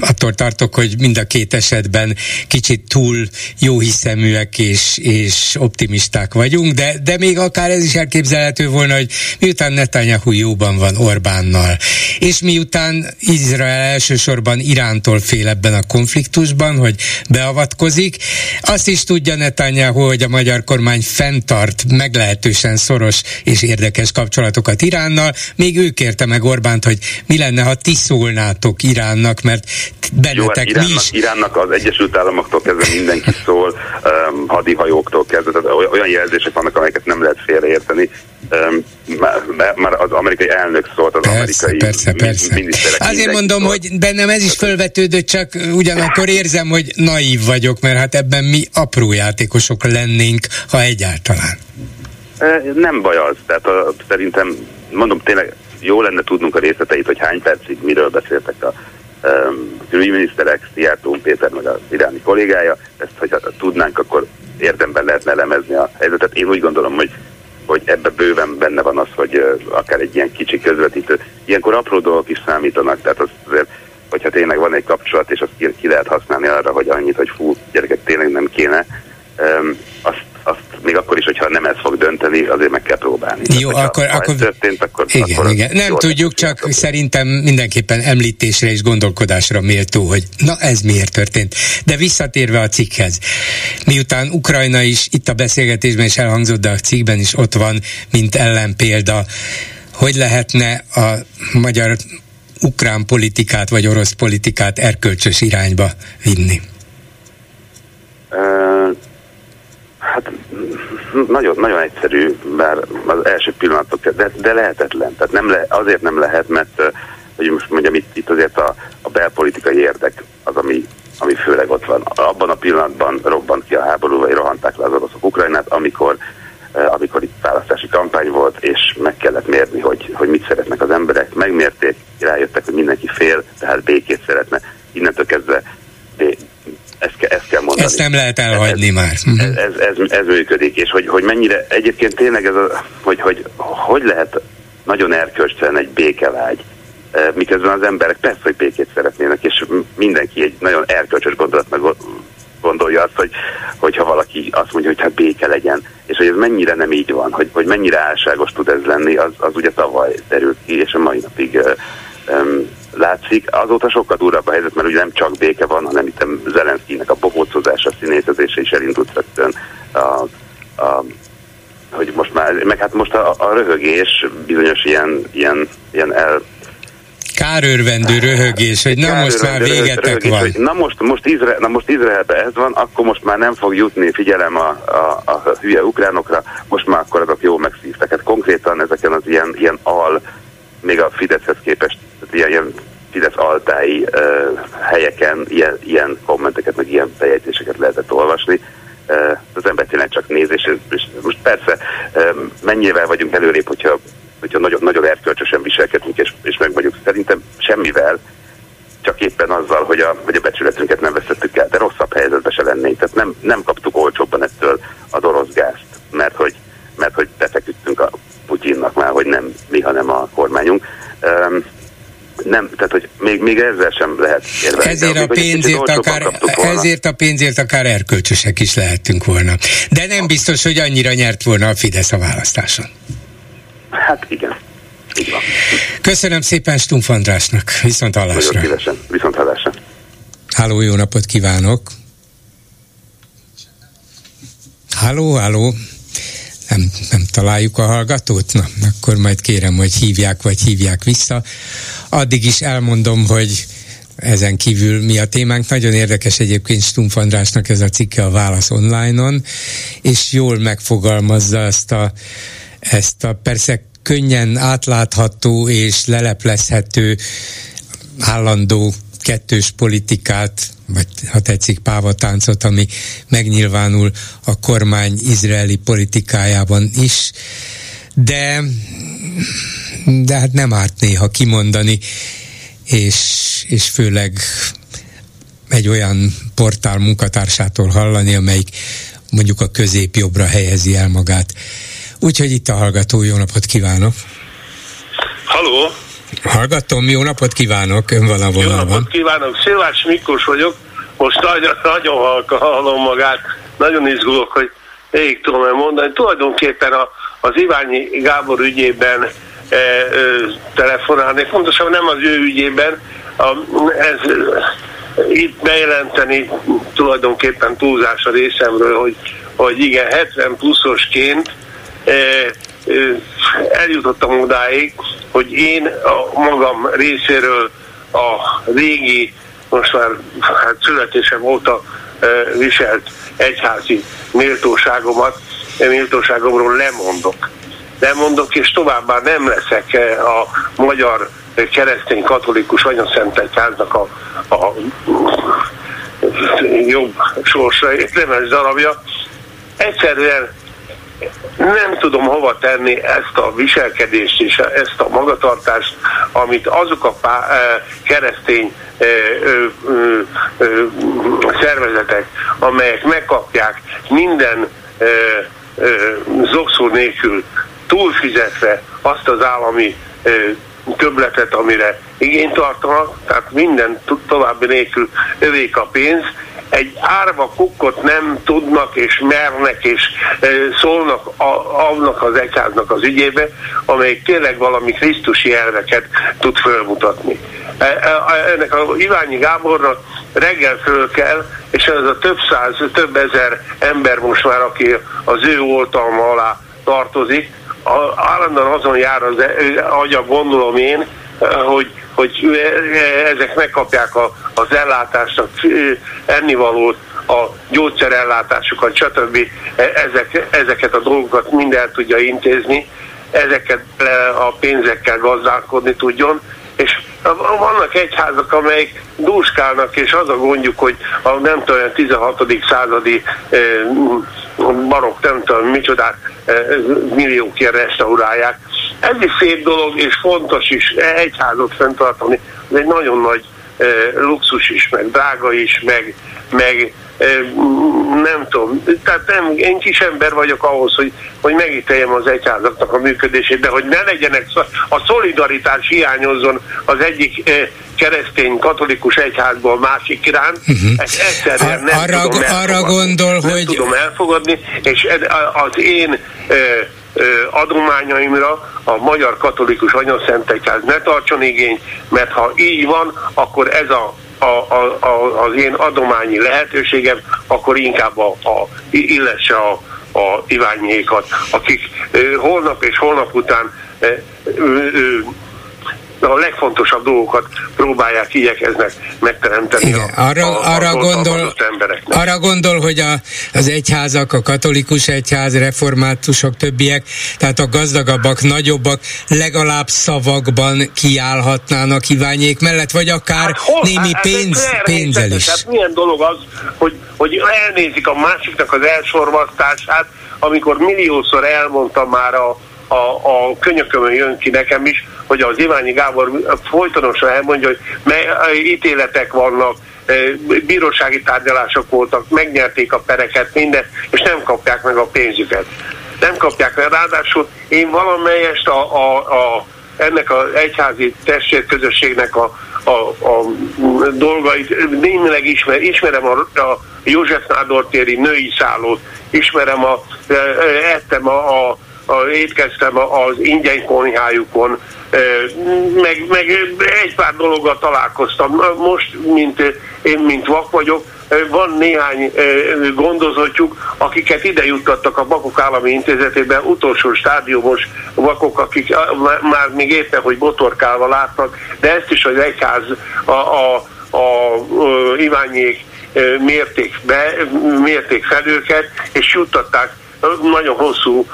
attól tartok, hogy mind a két esetben kicsit túl jó hiszeműek és, és optimisták vagyunk, de, de még akár ez is elképzelhető volna, hogy miután Netanyahu jóban van Orbánnal, és miután Izrael elsősorban Irántól fél ebben a konfliktusban, hogy beavatkozik, azt is tudja Netanyahu, hogy a magyar kormány fenntart meglehetősen szoros és érdekes kapcsolatokat Iránnal. Még ő kérte meg Orbánt, hogy mi lenne, ha ti szólnátok Iránnak, mert bennetek Jó, hát Iránnak, mi is... Iránnak az Egyesült Államoktól kezdve mindenki szól, um, hadihajóktól kezdve, tehát olyan jelzések vannak, amelyeket nem lehet félreérteni. Már az amerikai elnök szólt az persze, amerikai persze, persze. miniszterek. Azért mondom, szólt. hogy bennem ez is fölvetődött, csak ugyanakkor érzem, hogy naív vagyok, mert hát ebben mi apró játékosok lennénk, ha egyáltalán. Nem baj az, tehát a, szerintem, mondom tényleg, jó lenne tudnunk a részleteit, hogy hány percig miről beszéltek a um, külügyminiszterek, Szijjártó Péter meg az iráni kollégája, ezt, hogyha tudnánk, akkor érdemben lehetne elemezni a helyzetet. Én úgy gondolom, hogy hogy ebbe bőven benne van az, hogy akár egy ilyen kicsi közvetítő. Ilyenkor apró dolgok is számítanak, tehát az azért, hogyha tényleg van egy kapcsolat, és azt ki, lehet használni arra, hogy annyit, hogy fú, gyerekek tényleg nem kéne, azt azt még akkor is, hogyha nem ez fog dönteni, azért meg kell próbálni. Jó, Tehát, akkor, akkor, történt, akkor, igen, akkor igen. Nem tudjuk, csak tudom. szerintem mindenképpen említésre és gondolkodásra méltó, hogy na ez miért történt. De visszatérve a cikkhez, miután Ukrajna is itt a beszélgetésben is elhangzott, de a cikkben is ott van, mint ellenpélda, hogy lehetne a magyar ukrán politikát vagy orosz politikát erkölcsös irányba vinni? Hát nagyon, nagyon egyszerű, bár az első pillanatok, de, de lehetetlen. Tehát nem le, azért nem lehet, mert hogy most mondjam, itt, itt azért a, a belpolitikai érdek az, ami, ami főleg ott van. Abban a pillanatban robbant ki a háború, vagy rohanták le az oroszok Ukrajnát, amikor amikor itt választási kampány volt, és meg kellett mérni, hogy, hogy mit szeretnek az emberek. Megmérték, rájöttek, hogy mindenki fél, tehát békét szeretne. Innentől kezdve ezt, ezt kell mondani. Ezt nem lehet elhagyni ez, már. Ez, ez, ez, ez működik, és hogy, hogy mennyire, egyébként tényleg ez a, hogy, hogy hogy lehet nagyon erkölcsön egy békevágy, miközben az emberek persze, hogy békét szeretnének, és mindenki egy nagyon erkölcsös gondolatnak gondolja azt, hogy, hogyha valaki azt mondja, hogy hát béke legyen, és hogy ez mennyire nem így van, hogy, hogy mennyire álságos tud ez lenni, az, az ugye tavaly derült ki, és a mai napig um, látszik. Azóta sokkal durvább a helyzet, mert ugye nem csak béke van, hanem itt Zelenszkinek a bohócozása, a színészetése is elindult rögtön. A, a, hogy most már, meg hát most a, a röhögés bizonyos ilyen, ilyen, ilyen el, kárőrvendő röhögés, hogy na most már végetek röhögés, van. Hogy na most, most, Izrael, na most Izraelbe ez van, akkor most már nem fog jutni figyelem a, a, a hülye ukránokra, most már akkor azok jó megszívtak. Hát konkrétan ezeken az ilyen, ilyen al, még a Fideszhez képest, ilyen, ilyen Fidesz altái uh, helyeken ilyen, ilyen kommenteket, meg ilyen bejegyzéseket lehetett olvasni. Uh, az ember tényleg csak néz, és, és most persze uh, mennyivel vagyunk előrébb, hogyha hogyha nagyon, nagyon erkölcsösen viselkedünk, és, és meg vagyunk szerintem semmivel, csak éppen azzal, hogy a, hogy a becsületünket nem veszettük el, de rosszabb helyzetbe se lennénk. Tehát nem, nem kaptuk olcsóbban ettől az orosz gázt, mert hogy, mert hogy befeküdtünk a Putyinnak már, hogy nem mi, hanem a kormányunk. Um, nem, tehát hogy még, még ezzel sem lehet érvelni. Ezért a, pénzért akár, ezért a pénzért akár erkölcsösek is lehettünk volna. De nem biztos, hogy annyira nyert volna a Fidesz a választáson. Hát igen. Így van. Köszönöm szépen Stumpf Andrásnak. Viszont hallásra. Nagyon szívesen. Viszont hallásra. Háló, jó napot kívánok. Háló, háló. Nem, nem találjuk a hallgatót? Na, akkor majd kérem, hogy hívják, vagy hívják vissza. Addig is elmondom, hogy ezen kívül mi a témánk. Nagyon érdekes egyébként Stumpf Andrásnak ez a cikke a Válasz online-on, és jól megfogalmazza ezt a ezt a persze könnyen átlátható és leleplezhető állandó kettős politikát, vagy ha tetszik pávatáncot, ami megnyilvánul a kormány izraeli politikájában is, de, de hát nem árt néha kimondani, és, és főleg egy olyan portál munkatársától hallani, amelyik mondjuk a középjobbra helyezi el magát. Úgyhogy itt a hallgató, jó napot kívánok! Haló! Hallgatom, jó napot kívánok, ön van a vonalban. Jó napot kívánok, Szilvács Miklós vagyok, most nagyon, nagyon halka hallom magát, nagyon izgulok, hogy végig tudom mondani. Tulajdonképpen a, az Iványi Gábor ügyében telefonálni, fontosan nem az ő ügyében, a, ez itt bejelenteni tulajdonképpen túlzás a részemről, hogy, hogy igen, 70 pluszosként eljutottam odáig, hogy én a magam részéről a régi, most már hát születésem óta viselt egyházi méltóságomat, méltóságomról lemondok. Lemondok, és továbbá nem leszek a magyar keresztény katolikus anyaszent egyháznak a, a jobb sorsra érdemes darabja. Egyszerűen nem tudom hova tenni ezt a viselkedést és ezt a magatartást, amit azok a pá, e, keresztény e, szervezetek, amelyek megkapják minden zokszó nélkül túlfizetve azt az állami többletet, amire igényt tartanak, tehát minden további nélkül övék a pénz, egy árva kukkot nem tudnak és mernek és szólnak a, annak az egyháznak az ügyébe, amely tényleg valami krisztusi elveket tud fölmutatni. E, e, ennek a Iványi Gábornak reggel föl kell, és ez a több száz, több ezer ember most már, aki az ő oltalma alá tartozik, állandóan azon jár az agya, gondolom én, hogy hogy ezek megkapják a, az ellátást, a ennivalót, a gyógyszerellátásukat, stb. E, ezek, ezeket a dolgokat mind el tudja intézni, ezeket a pénzekkel gazdálkodni tudjon, és vannak egyházak, amelyek dúskálnak, és az a gondjuk, hogy a nem tudom, 16. századi barokk, nem tudom, micsodát milliókért restaurálják. Ez is szép dolog, és fontos is egyházat fenntartani. Ez egy nagyon nagy luxus is, meg drága is, meg, meg nem tudom, tehát nem, én kis ember vagyok ahhoz, hogy, hogy megítéljem az egyházaknak a működését, de hogy ne legyenek, a szolidaritás hiányozzon az egyik keresztény katolikus egyházból a másik iránt, uh-huh. ezt egyszerűen nem, arra, tudom, arra gondol, nem hogy... tudom elfogadni, és az én adományaimra a Magyar Katolikus Anyaszentegyház ne tartson igényt, mert ha így van, akkor ez a a, a, a, az én adományi lehetőségem, akkor inkább a, a, illesse a, a Iványékat, akik holnap és holnap után a legfontosabb dolgokat próbálják, igyekeznek megteremteni Igen, a, arra, a, arra, a gondol, embereknek. arra gondol, hogy a, az egyházak, a katolikus egyház, reformátusok, többiek, tehát a gazdagabbak, nagyobbak legalább szavakban kiállhatnának Iványék mellett, vagy akár hát, hol, némi hát, pénz, pénzzel is. Hát milyen dolog az, hogy, hogy elnézik a másiknak az elsorvasztását, amikor milliószor elmondtam már a, a, a könyökömön jön ki nekem is, hogy az Iványi Gábor folytonosan elmondja, hogy ítéletek vannak, e, bírósági tárgyalások voltak, megnyerték a pereket, minden, és nem kapják meg a pénzüket. Nem kapják meg. Ráadásul én valamelyest a, a, a, ennek az egyházi testvérközösségnek a, a, a dolgait némileg ismer, ismerem a, a József Nádor női szállót, ismerem a, e, e, ettem a a, étkeztem az ingyen konyhájukon, meg, meg egy pár dologgal találkoztam. Most, mint én, mint vak vagyok, van néhány gondozottjuk, akiket ide juttattak a Bakok Állami Intézetében, utolsó stádiumos vakok, akik már még éppen, hogy botorkálva látnak, de ezt is az egyház, a, a, a, a Iványék mérték be, mérték fel őket, és juttatták nagyon hosszú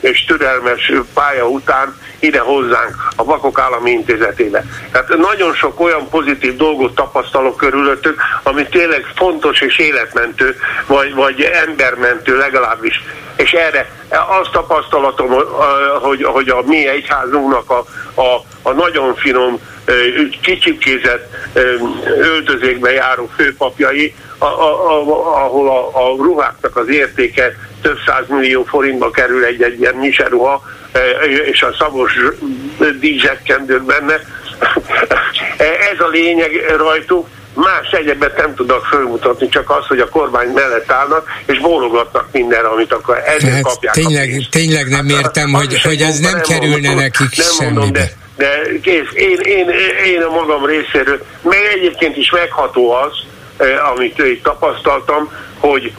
és türelmes pálya után ide hozzánk, a Vakok Állami Intézetébe. Tehát nagyon sok olyan pozitív dolgot tapasztalok körülöttük, ami tényleg fontos és életmentő, vagy, vagy embermentő legalábbis. És erre azt tapasztalatom, hogy, hogy a mi egyházunknak a, a, a nagyon finom, kicsikézett öltözékbe járó főpapjai, a, a, a, ahol a, a ruháknak az értéke több millió forintba kerül egy-egy ilyen miseruha, és a szavos díjzsekkendők benne. Ez a lényeg rajtuk, más egyebet nem tudnak fölmutatni, csak az, hogy a kormány mellett állnak, és bólogatnak mindenre, amit akkor ezért hát kapják. Tényleg, tényleg nem hát, értem, hogy, hogy ez nem, nem kerülne mondom, nekik nem semmibe. Mondom, de, de kész, én, én, én a magam részéről, meg egyébként is megható az, amit itt tapasztaltam, hogy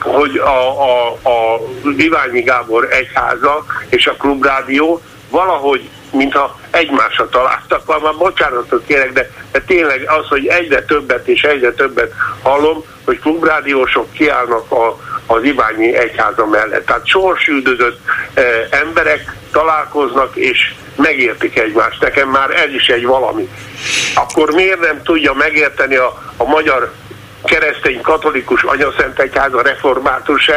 hogy a, a, a Iványi Gábor egyháza és a klubrádió valahogy mintha egymásra találtak, már bocsánatot kérek, de, de tényleg az, hogy egyre többet és egyre többet hallom, hogy klubrádiósok kiállnak a, az Iványi egyháza mellett. Tehát sorsüldözött e, emberek találkoznak és megértik egymást. Nekem már ez is egy valami. Akkor miért nem tudja megérteni a, a magyar keresztény katolikus anyaszent egyház, a református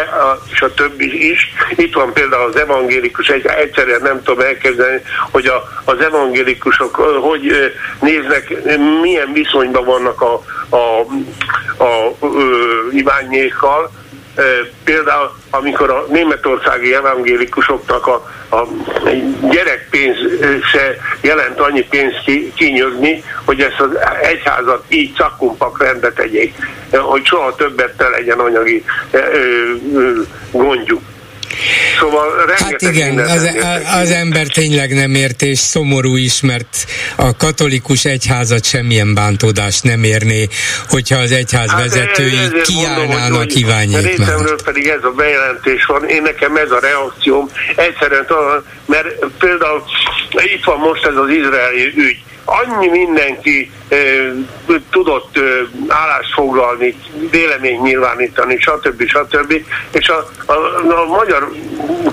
és a többi is. Itt van például az evangélikus, egy, egyszerűen nem tudom elképzelni, hogy a, az evangélikusok hogy néznek, milyen viszonyban vannak a, a, a, a Iványékkal, Például, amikor a németországi evangélikusoknak a, a gyerekpénz se jelent annyi pénzt ki, kinyögni, hogy ezt az egyházat így cakkumpak rendbe tegyék, hogy soha többet ne legyen anyagi gondjuk. Szóval hát igen, az, az ember tényleg nem ért, és szomorú is, mert a katolikus egyházat semmilyen bántódást nem érné, hogyha az egyház hát vezetői kiállnának Iványék Részemről pedig ez a bejelentés van, én nekem ez a reakcióm, egyszerűen, mert például itt van most ez az izraeli ügy, annyi mindenki e, tudott e, állást foglalni, vélemény nyilvánítani, stb. stb. És a, a, a magyar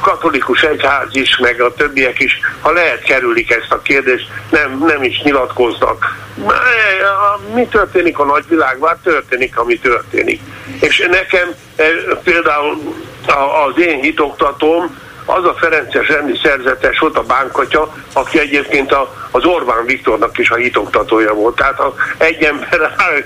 katolikus egyház is, meg a többiek is, ha lehet kerülik ezt a kérdést, nem, nem is nyilatkoznak. Mi történik a nagyvilágban? Történik, ami történik. És nekem például az én hitoktatóm, az a Ferences rendi szerzetes volt a bánkatya, aki egyébként a, az Orbán Viktornak is a hitoktatója volt. Tehát ha egy ember áll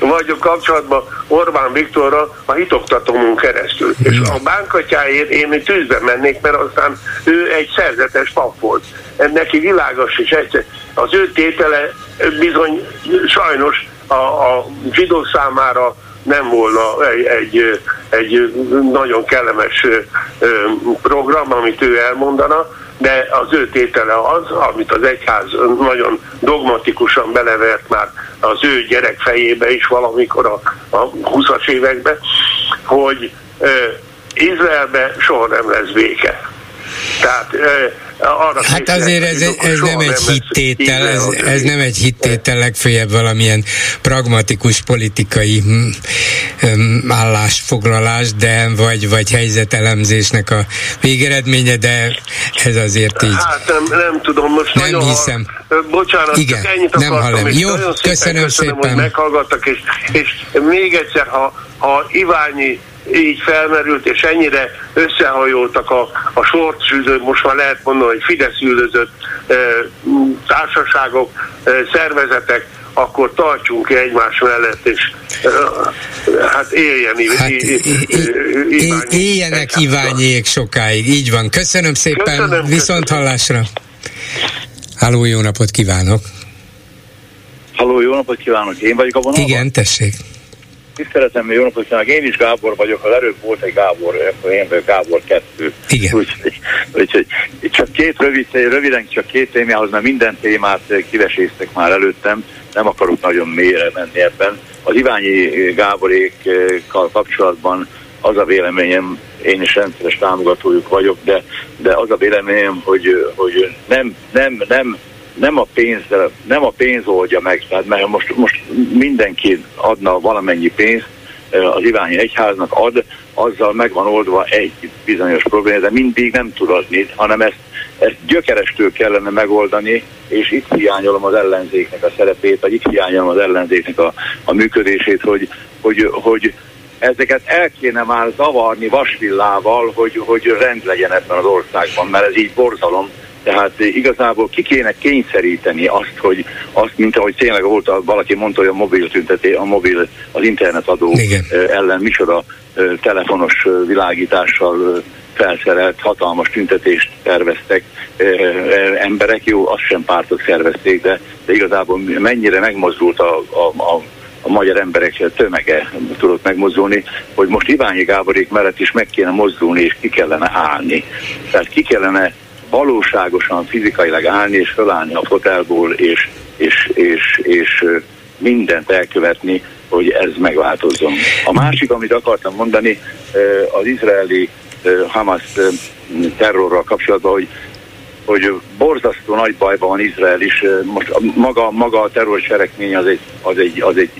vagyok kapcsolatban Orbán Viktorra a hitoktatómon keresztül. És a bánkatyáért én tűzbe mennék, mert aztán ő egy szerzetes pap volt. Neki világos és egyszer. Az ő tétele bizony sajnos a, a zsidó számára nem volna egy, egy, egy nagyon kellemes program, amit ő elmondana, de az ő tétele az, amit az egyház nagyon dogmatikusan belevert már az ő gyerek fejébe is valamikor a, a 20-as években, hogy Izraelbe soha nem lesz béke. Tehát arra Hát azért ez, ez nem egy hittétel, ez, ez nem egy hittétel, legfőjebb valamilyen pragmatikus politikai hm, hm, állásfoglalás, de vagy, vagy helyzetelemzésnek a végeredménye, de ez azért így. Hát nem, nem tudom, most nem hiszem. Ha, bocsánat, Igen, csak ennyit nem akartam, hallom. Jó, nagyon szépen köszönöm, köszönöm szépen. hogy meghallgattak, és, és még egyszer, ha, ha Iványi így felmerült, és ennyire összehajoltak a, a sortsüldő, most már lehet mondani, hogy Fidesz üldözött e, társaságok, e, szervezetek, akkor tartsunk ki egymás mellett, és e, hát éljen Hát, Iványi éljenek. Iványék sokáig, így van. Köszönöm szépen, Köszönöm, viszont hallásra. Háló, jó napot kívánok. Halló, jó napot kívánok! Én vagyok a vonalban? Igen, tessék. Tiszteletem, jó napot kívánok! Én is Gábor vagyok, az előbb volt egy Gábor, én vagyok Gábor kettő. Igen. Úgyhogy, úgyhogy csak két rövid, röviden csak két témához, mert minden témát kiveséztek már előttem, nem akarok nagyon mélyre menni ebben. Az Iványi Gáborékkal kapcsolatban az a véleményem, én is rendszeres támogatójuk vagyok, de, de az a véleményem, hogy, hogy nem, nem, nem, nem a pénz, nem a pénz oldja meg, tehát mert most, most mindenki adna valamennyi pénzt, eh, az Iványi Egyháznak ad, azzal meg van oldva egy bizonyos probléma, de mindig nem tud adni, hanem ezt, ezt gyökerestől kellene megoldani, és itt hiányolom az ellenzéknek a szerepét, vagy itt hiányolom az ellenzéknek a, a működését, hogy, hogy, hogy ezeket el kéne már zavarni vasvillával, hogy, hogy rend legyen ebben az országban, mert ez így borzalom. Tehát igazából ki kéne kényszeríteni azt, hogy azt, mint ahogy tényleg volt, valaki mondta, hogy a mobil tünteté, a mobil, az internetadó Igen. ö, ellen micsoda ö, telefonos világítással felszerelt hatalmas tüntetést terveztek emberek, jó, azt sem pártok szervezték, de, de igazából mennyire megmozdult a, a, a a magyar emberek tömege tudott megmozdulni, hogy most Iványi Gáborék mellett is meg kéne mozdulni, és ki kellene állni. Tehát ki kellene valóságosan fizikailag állni, és fölállni a fotelból, és, és, és, és mindent elkövetni, hogy ez megváltozzon. A másik, amit akartam mondani, az izraeli Hamas terrorral kapcsolatban, hogy hogy borzasztó nagy bajban van Izrael is. Most maga, maga a terrorcselekmény az egy, az, egy, az, egy,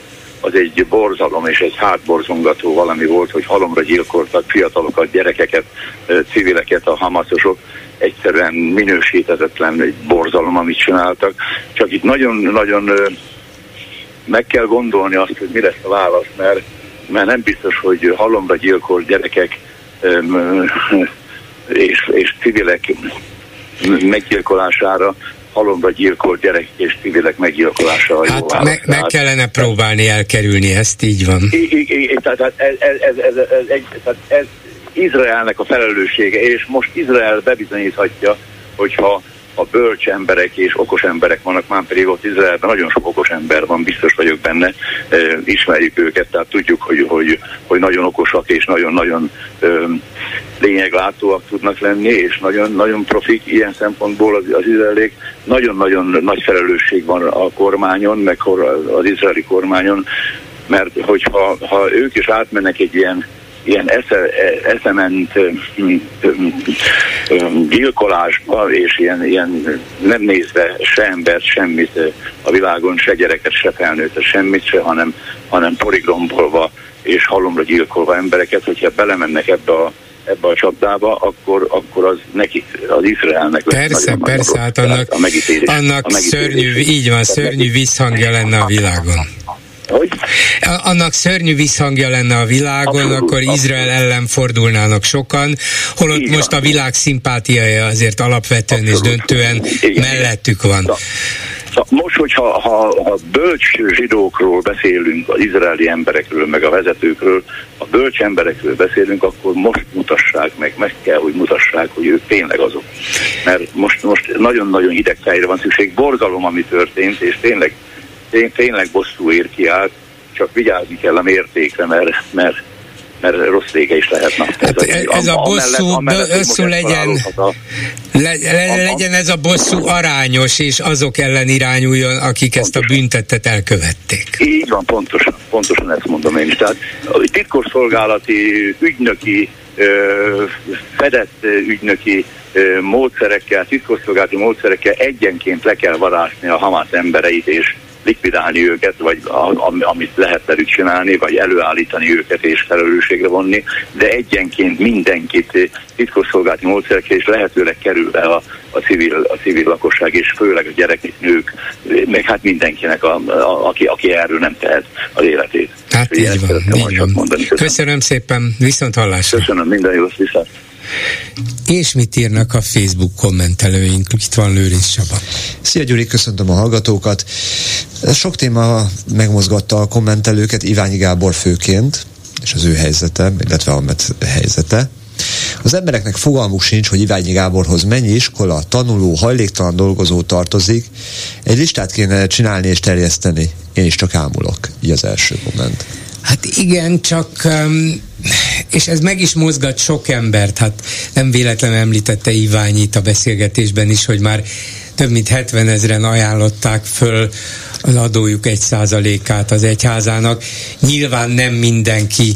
az egy borzalom és egy hátborzongató valami volt, hogy halomra gyilkoltak fiatalokat, gyerekeket, civileket a hamaszosok. Egyszerűen minősíthetetlen egy borzalom, amit csináltak. Csak itt nagyon-nagyon meg kell gondolni azt, hogy mi lesz a válasz, mert, mert nem biztos, hogy halomra gyilkolt gyerekek és, és civilek meggyilkolására, halomra gyilkolt gyerek és civilek meggyilkolására a jó Hát válasz. me- meg kellene próbálni elkerülni ezt, így van. I- i- i- tehát ez, ez, ez, ez, ez, tehát ez Izraelnek a felelőssége, és most Izrael bebizonyíthatja, hogyha a bölcs emberek és okos emberek vannak, már pedig ott Izraelben nagyon sok okos ember van, biztos vagyok benne, e, ismerjük őket, tehát tudjuk, hogy, hogy, hogy nagyon okosak és nagyon-nagyon e, lényeglátóak tudnak lenni, és nagyon-nagyon profik ilyen szempontból az, az izraelék. Nagyon-nagyon nagy felelősség van a kormányon, meg az izraeli kormányon, mert hogyha ha ők is átmennek egy ilyen ilyen esze, eszement ö, ö, ö, gyilkolásba, és ilyen, ilyen nem nézve se embert, semmit a világon, se gyereket, se felnőttet, semmit se, hanem, hanem porigrombolva és halomra gyilkolva embereket, hogyha belemennek ebbe a ebbe a csapdába, akkor, akkor az nekik, az Izraelnek Persze, persze, hát annak, a megítélés, annak a megítélés. szörnyű, így van, szörnyű visszhangja lenne a világon. Hogy? Annak szörnyű visszhangja lenne a világon, abszolút, akkor abszolút. Izrael ellen fordulnának sokan, holott Igen. most a világ szimpátiája azért alapvetően abszolút. és döntően Igen. mellettük van. Da. Most, hogyha ha, ha bölcs zsidókról beszélünk, az izraeli emberekről, meg a vezetőkről, a bölcs emberekről beszélünk, akkor most mutassák meg, meg kell, hogy mutassák, hogy ők tényleg azok. Mert most, most nagyon-nagyon hideg fejre van szükség, borzalom, ami történt, és tényleg, tényleg bosszú ér ki át, csak vigyázni kell a mértékre, mert, mert mert rossz vége is lehetne. Hát ez, a, ez a bosszú, amellett, bosszú legyen, a, le, le, legyen ez a bosszú arányos, és azok ellen irányuljon, akik pontosan. ezt a büntetet elkövették. Így van, pontosan, pontosan ezt mondom én is. Tehát titkosszolgálati, ügynöki, fedett ügynöki módszerekkel, titkosszolgálati módszerekkel egyenként le kell varásni a Hamas embereit, és likvidálni őket, vagy a, amit lehet velük csinálni, vagy előállítani őket és felelősségre vonni, de egyenként mindenkit titkosszolgálati módszerekkel és lehetőleg kerülve a, a, civil, a civil lakosság, és főleg a gyerekek, nők, meg hát mindenkinek, a, a, aki, aki erről nem tehet az életét. Hát így van, így van. Mondani. Köszönöm. Köszönöm szépen, viszont hallásra. Köszönöm, minden jót, viszont. És mit írnak a Facebook kommentelőink? Itt van Lőrinc Saba. Szia Gyuri, köszöntöm a hallgatókat. Sok téma megmozgatta a kommentelőket, Iványi Gábor főként, és az ő helyzete, illetve a helyzete. Az embereknek fogalmuk sincs, hogy Iványi Gáborhoz mennyi iskola, tanuló, hajléktalan dolgozó tartozik. Egy listát kéne csinálni és terjeszteni. Én is csak ámulok. Így az első komment. Hát igen, csak um, és ez meg is mozgat sok embert, hát nem véletlenül említette Iványit a beszélgetésben is, hogy már több mint 70 ezeren ajánlották föl az adójuk egy százalékát az egyházának. Nyilván nem mindenki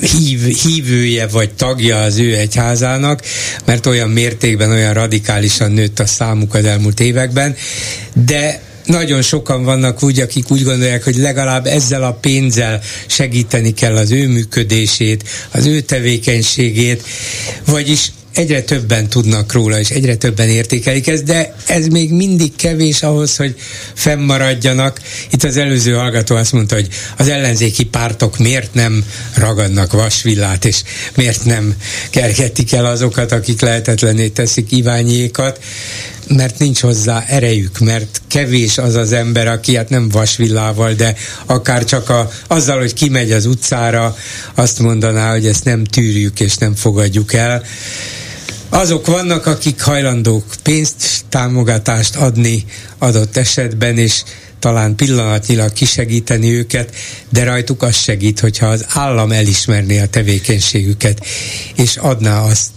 hív, hívője vagy tagja az ő egyházának, mert olyan mértékben, olyan radikálisan nőtt a számuk az elmúlt években, de nagyon sokan vannak úgy, akik úgy gondolják, hogy legalább ezzel a pénzzel segíteni kell az ő működését, az ő tevékenységét, vagyis egyre többen tudnak róla, és egyre többen értékelik ezt, de ez még mindig kevés ahhoz, hogy fennmaradjanak. Itt az előző hallgató azt mondta, hogy az ellenzéki pártok miért nem ragadnak vasvillát, és miért nem kergetik el azokat, akik lehetetlené teszik Iványékat mert nincs hozzá erejük, mert kevés az az ember, aki hát nem vasvillával, de akár csak a, azzal, hogy kimegy az utcára, azt mondaná, hogy ezt nem tűrjük és nem fogadjuk el. Azok vannak, akik hajlandók pénzt, támogatást adni adott esetben, és talán pillanatnyilag kisegíteni őket, de rajtuk az segít, hogyha az állam elismerné a tevékenységüket, és adná azt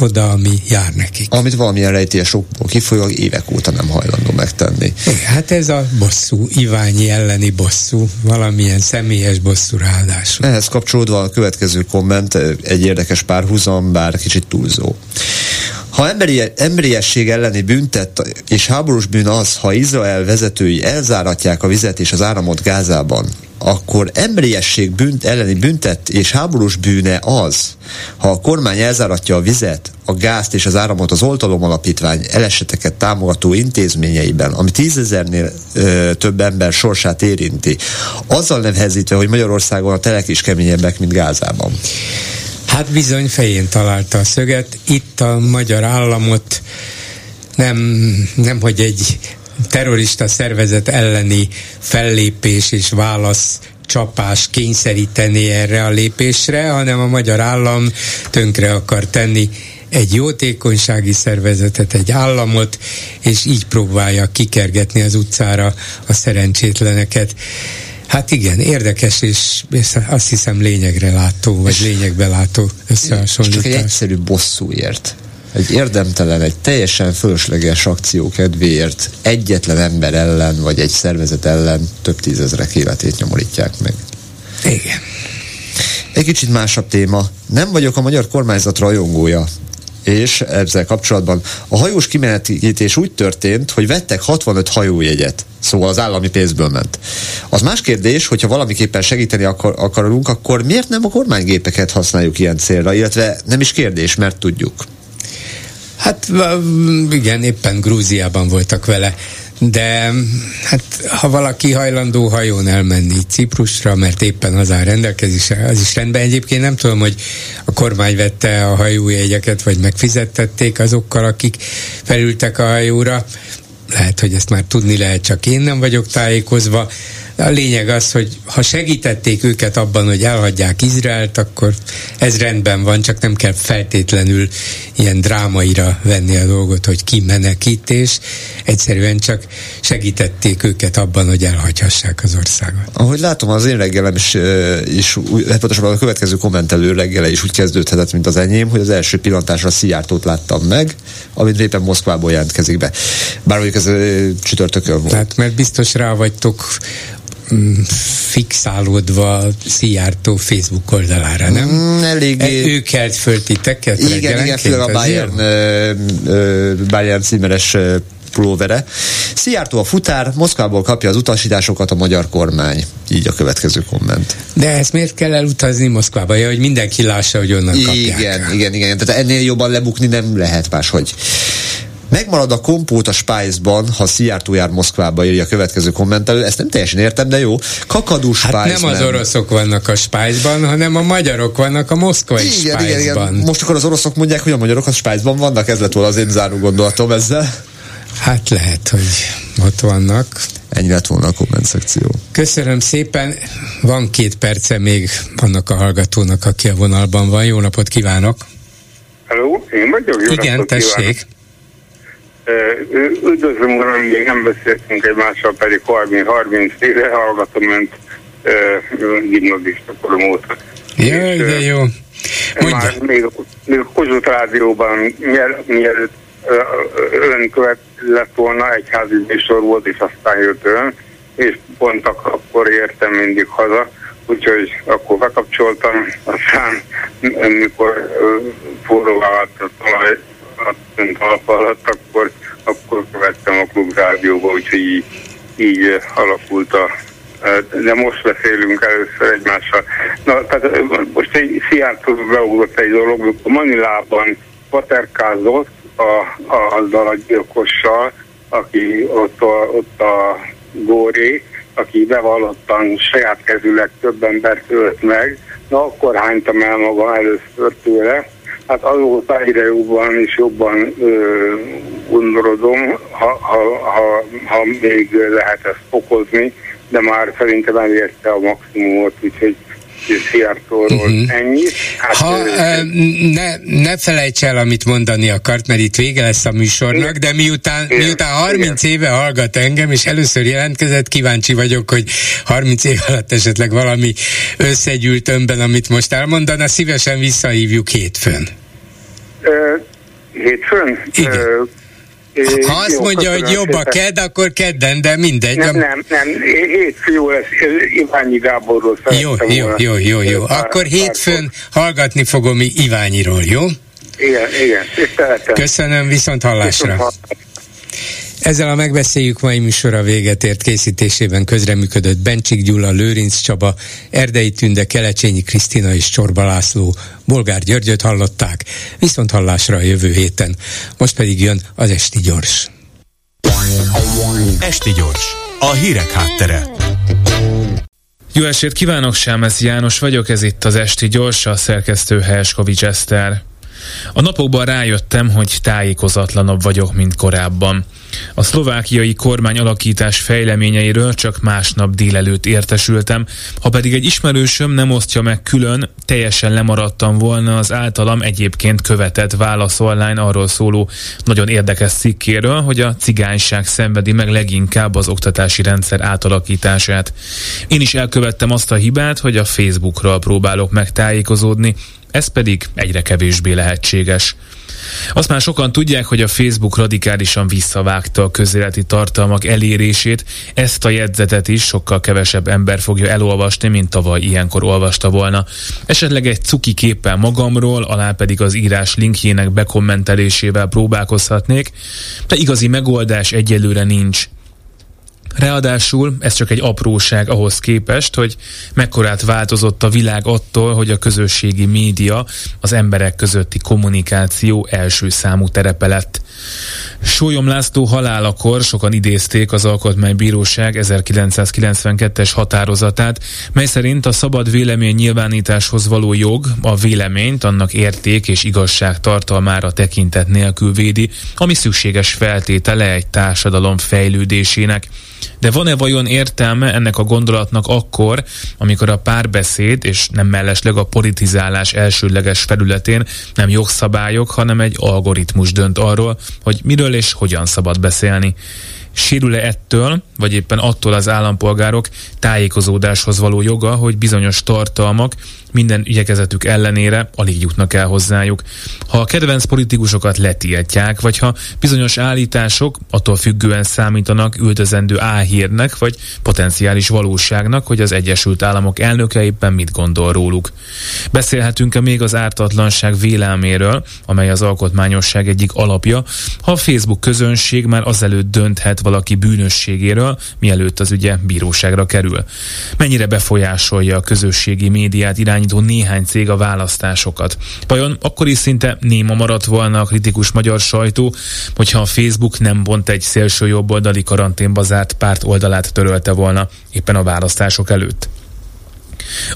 oda, ami jár nekik. Amit valamilyen rejtélyes okból kifolyólag évek óta nem hajlandó megtenni. Hát ez a bosszú, Iványi elleni bosszú, valamilyen személyes bosszú ráadásul. Ehhez kapcsolódva a következő komment egy érdekes párhuzam, bár kicsit túlzó. Ha emberi, emberiesség elleni büntet és háborús bűn az, ha Izrael vezetői elzáratják a vizet és az áramot Gázában, akkor emberiesség bünt, elleni büntet és háborús bűne az, ha a kormány elzáratja a vizet, a gázt és az áramot az oltalom alapítvány eleseteket támogató intézményeiben, ami tízezernél ö, több ember sorsát érinti, azzal nehezítve, hogy Magyarországon a telek is keményebbek, mint Gázában. Hát bizony fején találta a szöget. Itt a magyar államot nem, nem hogy egy terrorista szervezet elleni fellépés és válasz csapás kényszeríteni erre a lépésre, hanem a magyar állam tönkre akar tenni egy jótékonysági szervezetet, egy államot, és így próbálja kikergetni az utcára a szerencsétleneket. Hát igen, érdekes, és, és azt hiszem lényegre látó, vagy lényegbe látó összehasonlítás. Csak egy egyszerű bosszúért egy érdemtelen, egy teljesen fölösleges akció kedvéért egyetlen ember ellen, vagy egy szervezet ellen több tízezrek életét nyomorítják meg. Igen. Egy kicsit másabb téma. Nem vagyok a magyar kormányzat rajongója, és ezzel kapcsolatban a hajós kimenetítés úgy történt, hogy vettek 65 hajójegyet, szóval az állami pénzből ment. Az más kérdés, hogyha valamiképpen segíteni akar, akarunk, akkor miért nem a kormánygépeket használjuk ilyen célra, illetve nem is kérdés, mert tudjuk. Hát igen, éppen Grúziában voltak vele de hát ha valaki hajlandó hajón elmenni Ciprusra, mert éppen az áll rendelkezésre, az is rendben. Egyébként nem tudom, hogy a kormány vette a hajójegyeket, vagy megfizettették azokkal, akik felültek a hajóra. Lehet, hogy ezt már tudni lehet, csak én nem vagyok tájékozva a lényeg az, hogy ha segítették őket abban, hogy elhagyják Izraelt, akkor ez rendben van, csak nem kell feltétlenül ilyen drámaira venni a dolgot, hogy ki menekítés. Egyszerűen csak segítették őket abban, hogy elhagyhassák az országot. Ahogy látom, az én reggelem is, is hát pontosabban a következő kommentelő reggele is úgy kezdődhetett, mint az enyém, hogy az első pillantásra Szijjártót láttam meg, amit éppen Moszkvából jelentkezik be. Bár mondjuk ez csütörtökön volt. Tehát mert biztos rá vagytok fixálódva Szijjártó Facebook oldalára, nem? Mm, eléggé. E, ő kelt föl titeket Igen, igen, főleg a Bayern, Bayern címeres pulóvere. Szijjártó a futár, Moszkvából kapja az utasításokat a magyar kormány. Így a következő komment. De ezt miért kell elutazni Moszkvába? Ja, hogy mindenki lássa, hogy onnan igen, kapják. Igen, igen, igen. Tehát ennél jobban lebukni nem lehet máshogy. Megmarad a kompót a Spice-ban, ha Szijjártó jár Moszkvába, írja a következő kommentelő. Ezt nem teljesen értem, de jó. Kakadú Spice hát nem az oroszok vannak a Spice-ban, hanem a magyarok vannak a moszkvai igen, Spice-ban. Igen, igen. Most akkor az oroszok mondják, hogy a magyarok a Spice-ban vannak, ez lett volna az én záró gondolatom ezzel. Hát lehet, hogy ott vannak. Ennyi lett volna a komment szekció. Köszönöm szépen. Van két perce még annak a hallgatónak, aki a vonalban van. Jó napot kívánok! Hello, én vagyok? Jó Igen, tessék. Kívánok. Üdvözlöm, uram, még nem beszéltünk egymással, pedig 30, 30 éve hallgatom önt gimnazista korom óta. Jaj, de jó. Mondja. Már még, még a Kozsuth Rádióban, mielőtt ön követ lett volna, egy házi műsor volt, és aztán jött ön, és pont akkor értem mindig haza, úgyhogy akkor bekapcsoltam, aztán mikor forró vált a talaj, ön alatt, akkor, akkor követtem a klub rádióba, úgyhogy így, így alakult a de most beszélünk először egymással. Na, tehát most egy Szijjártó beugrott egy dolog, Manilában paterkázott a, a, azzal a gyilkossal, aki ott a, ott a Góré, aki bevallottan saját kezűleg több embert ölt meg, na akkor hánytam el magam először tőle, Hát azóta egyre jobban és jobban gondolodom, ha, ha, ha, ha még lehet ezt okozni, de már szerintem elérte a maximumot, úgyhogy Szijjártóról uh-huh. ennyit. Hát, ha, ö, ne, ne felejts el, amit mondani akart, mert itt vége lesz a műsornak, de miután, igen, miután 30 igen. éve hallgat engem, és először jelentkezett, kíváncsi vagyok, hogy 30 év alatt esetleg valami összegyűlt önben, amit most elmondana, szívesen visszahívjuk hétfőn. Uh, hétfőn? Igen. Uh, ha azt jó, mondja, hogy jobb a ked, akkor kedden, de mindegy. Nem, nem, nem. Hétfő lesz. Iványi Gáborról Jó, jó, jó, jó, jó. Akkor hétfőn hallgatni fogom Iványiról, jó? Igen, igen. Köszönöm, viszont hallásra. Viszont hallásra. Ezzel a megbeszéljük mai műsora véget ért készítésében közreműködött Bencsik Gyula, Lőrinc Csaba, Erdei Tünde, Kelecsényi Krisztina és Csorba László. Bolgár Györgyöt hallották, viszont hallásra a jövő héten. Most pedig jön az Esti Gyors. Esti Gyors, a hírek háttere. Jó estét kívánok, Sámesz János vagyok, ez itt az Esti Gyors, a szerkesztő Helskovics Eszter. A napokban rájöttem, hogy tájékozatlanabb vagyok, mint korábban. A szlovákiai kormány alakítás fejleményeiről csak másnap délelőtt értesültem, ha pedig egy ismerősöm nem osztja meg külön, teljesen lemaradtam volna az általam egyébként követett válasz online arról szóló nagyon érdekes cikkéről, hogy a cigányság szenvedi meg leginkább az oktatási rendszer átalakítását. Én is elkövettem azt a hibát, hogy a Facebookról próbálok megtájékozódni, ez pedig egyre kevésbé lehetséges. Azt már sokan tudják, hogy a Facebook radikálisan visszavágta a közéleti tartalmak elérését, ezt a jegyzetet is sokkal kevesebb ember fogja elolvasni, mint tavaly ilyenkor olvasta volna. Esetleg egy cuki képpel magamról, alá pedig az írás linkjének bekommentelésével próbálkozhatnék, de igazi megoldás egyelőre nincs. Ráadásul ez csak egy apróság ahhoz képest, hogy mekkorát változott a világ attól, hogy a közösségi média az emberek közötti kommunikáció első számú terepe lett. Sólyom László halálakor sokan idézték az Alkotmánybíróság 1992-es határozatát, mely szerint a szabad vélemény nyilvánításhoz való jog a véleményt annak érték és igazság tartalmára tekintet nélkül védi, ami szükséges feltétele egy társadalom fejlődésének. De van-e vajon értelme ennek a gondolatnak akkor, amikor a párbeszéd és nem mellesleg a politizálás elsődleges felületén nem jogszabályok, hanem egy algoritmus dönt arról, hogy miről és hogyan szabad beszélni. Sérül-e ettől, vagy éppen attól az állampolgárok tájékozódáshoz való joga, hogy bizonyos tartalmak minden ügyekezetük ellenére alig jutnak el hozzájuk. Ha a kedvenc politikusokat letiltják, vagy ha bizonyos állítások attól függően számítanak üldözendő áhírnek, vagy potenciális valóságnak, hogy az Egyesült Államok elnöke éppen mit gondol róluk. Beszélhetünk-e még az ártatlanság vélelméről, amely az alkotmányosság egyik alapja, ha a Facebook közönség már azelőtt dönthet valaki bűnösségéről, mielőtt az ügye bíróságra kerül. Mennyire befolyásolja a közösségi médiát irány irányító néhány cég a választásokat. Vajon akkor is szinte néma maradt volna a kritikus magyar sajtó, hogyha a Facebook nem bont egy szélső jobboldali karanténba zárt párt oldalát törölte volna éppen a választások előtt?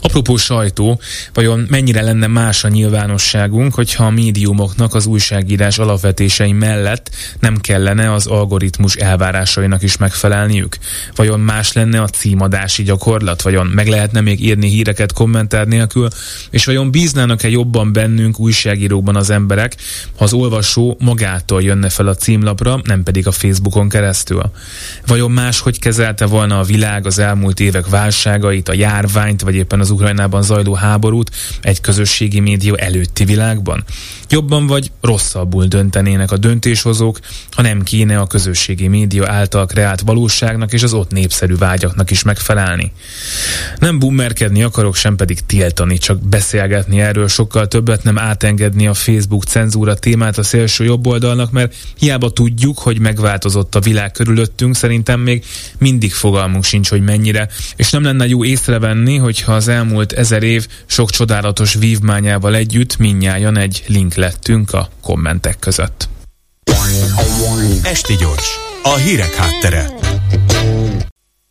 Apropó sajtó, vajon mennyire lenne más a nyilvánosságunk, hogyha a médiumoknak az újságírás alapvetései mellett nem kellene az algoritmus elvárásainak is megfelelniük? Vajon más lenne a címadási gyakorlat? Vajon meg lehetne még írni híreket kommentár nélkül? És vajon bíznának-e jobban bennünk újságírókban az emberek, ha az olvasó magától jönne fel a címlapra, nem pedig a Facebookon keresztül? Vajon máshogy kezelte volna a világ az elmúlt évek válságait, a járványt, vagy éppen az Ukrajnában zajló háborút egy közösségi média előtti világban? Jobban vagy rosszabbul döntenének a döntéshozók, ha nem kéne a közösségi média által kreált valóságnak és az ott népszerű vágyaknak is megfelelni. Nem bummerkedni akarok, sem pedig tiltani, csak beszélgetni erről sokkal többet, nem átengedni a Facebook cenzúra témát a szélső jobb oldalnak, mert hiába tudjuk, hogy megváltozott a világ körülöttünk, szerintem még mindig fogalmunk sincs, hogy mennyire, és nem lenne jó észrevenni, hogyha az elmúlt ezer év sok csodálatos vívmányával együtt minnyáján egy link lettünk a kommentek között. Esti gyors, a hírek háttere.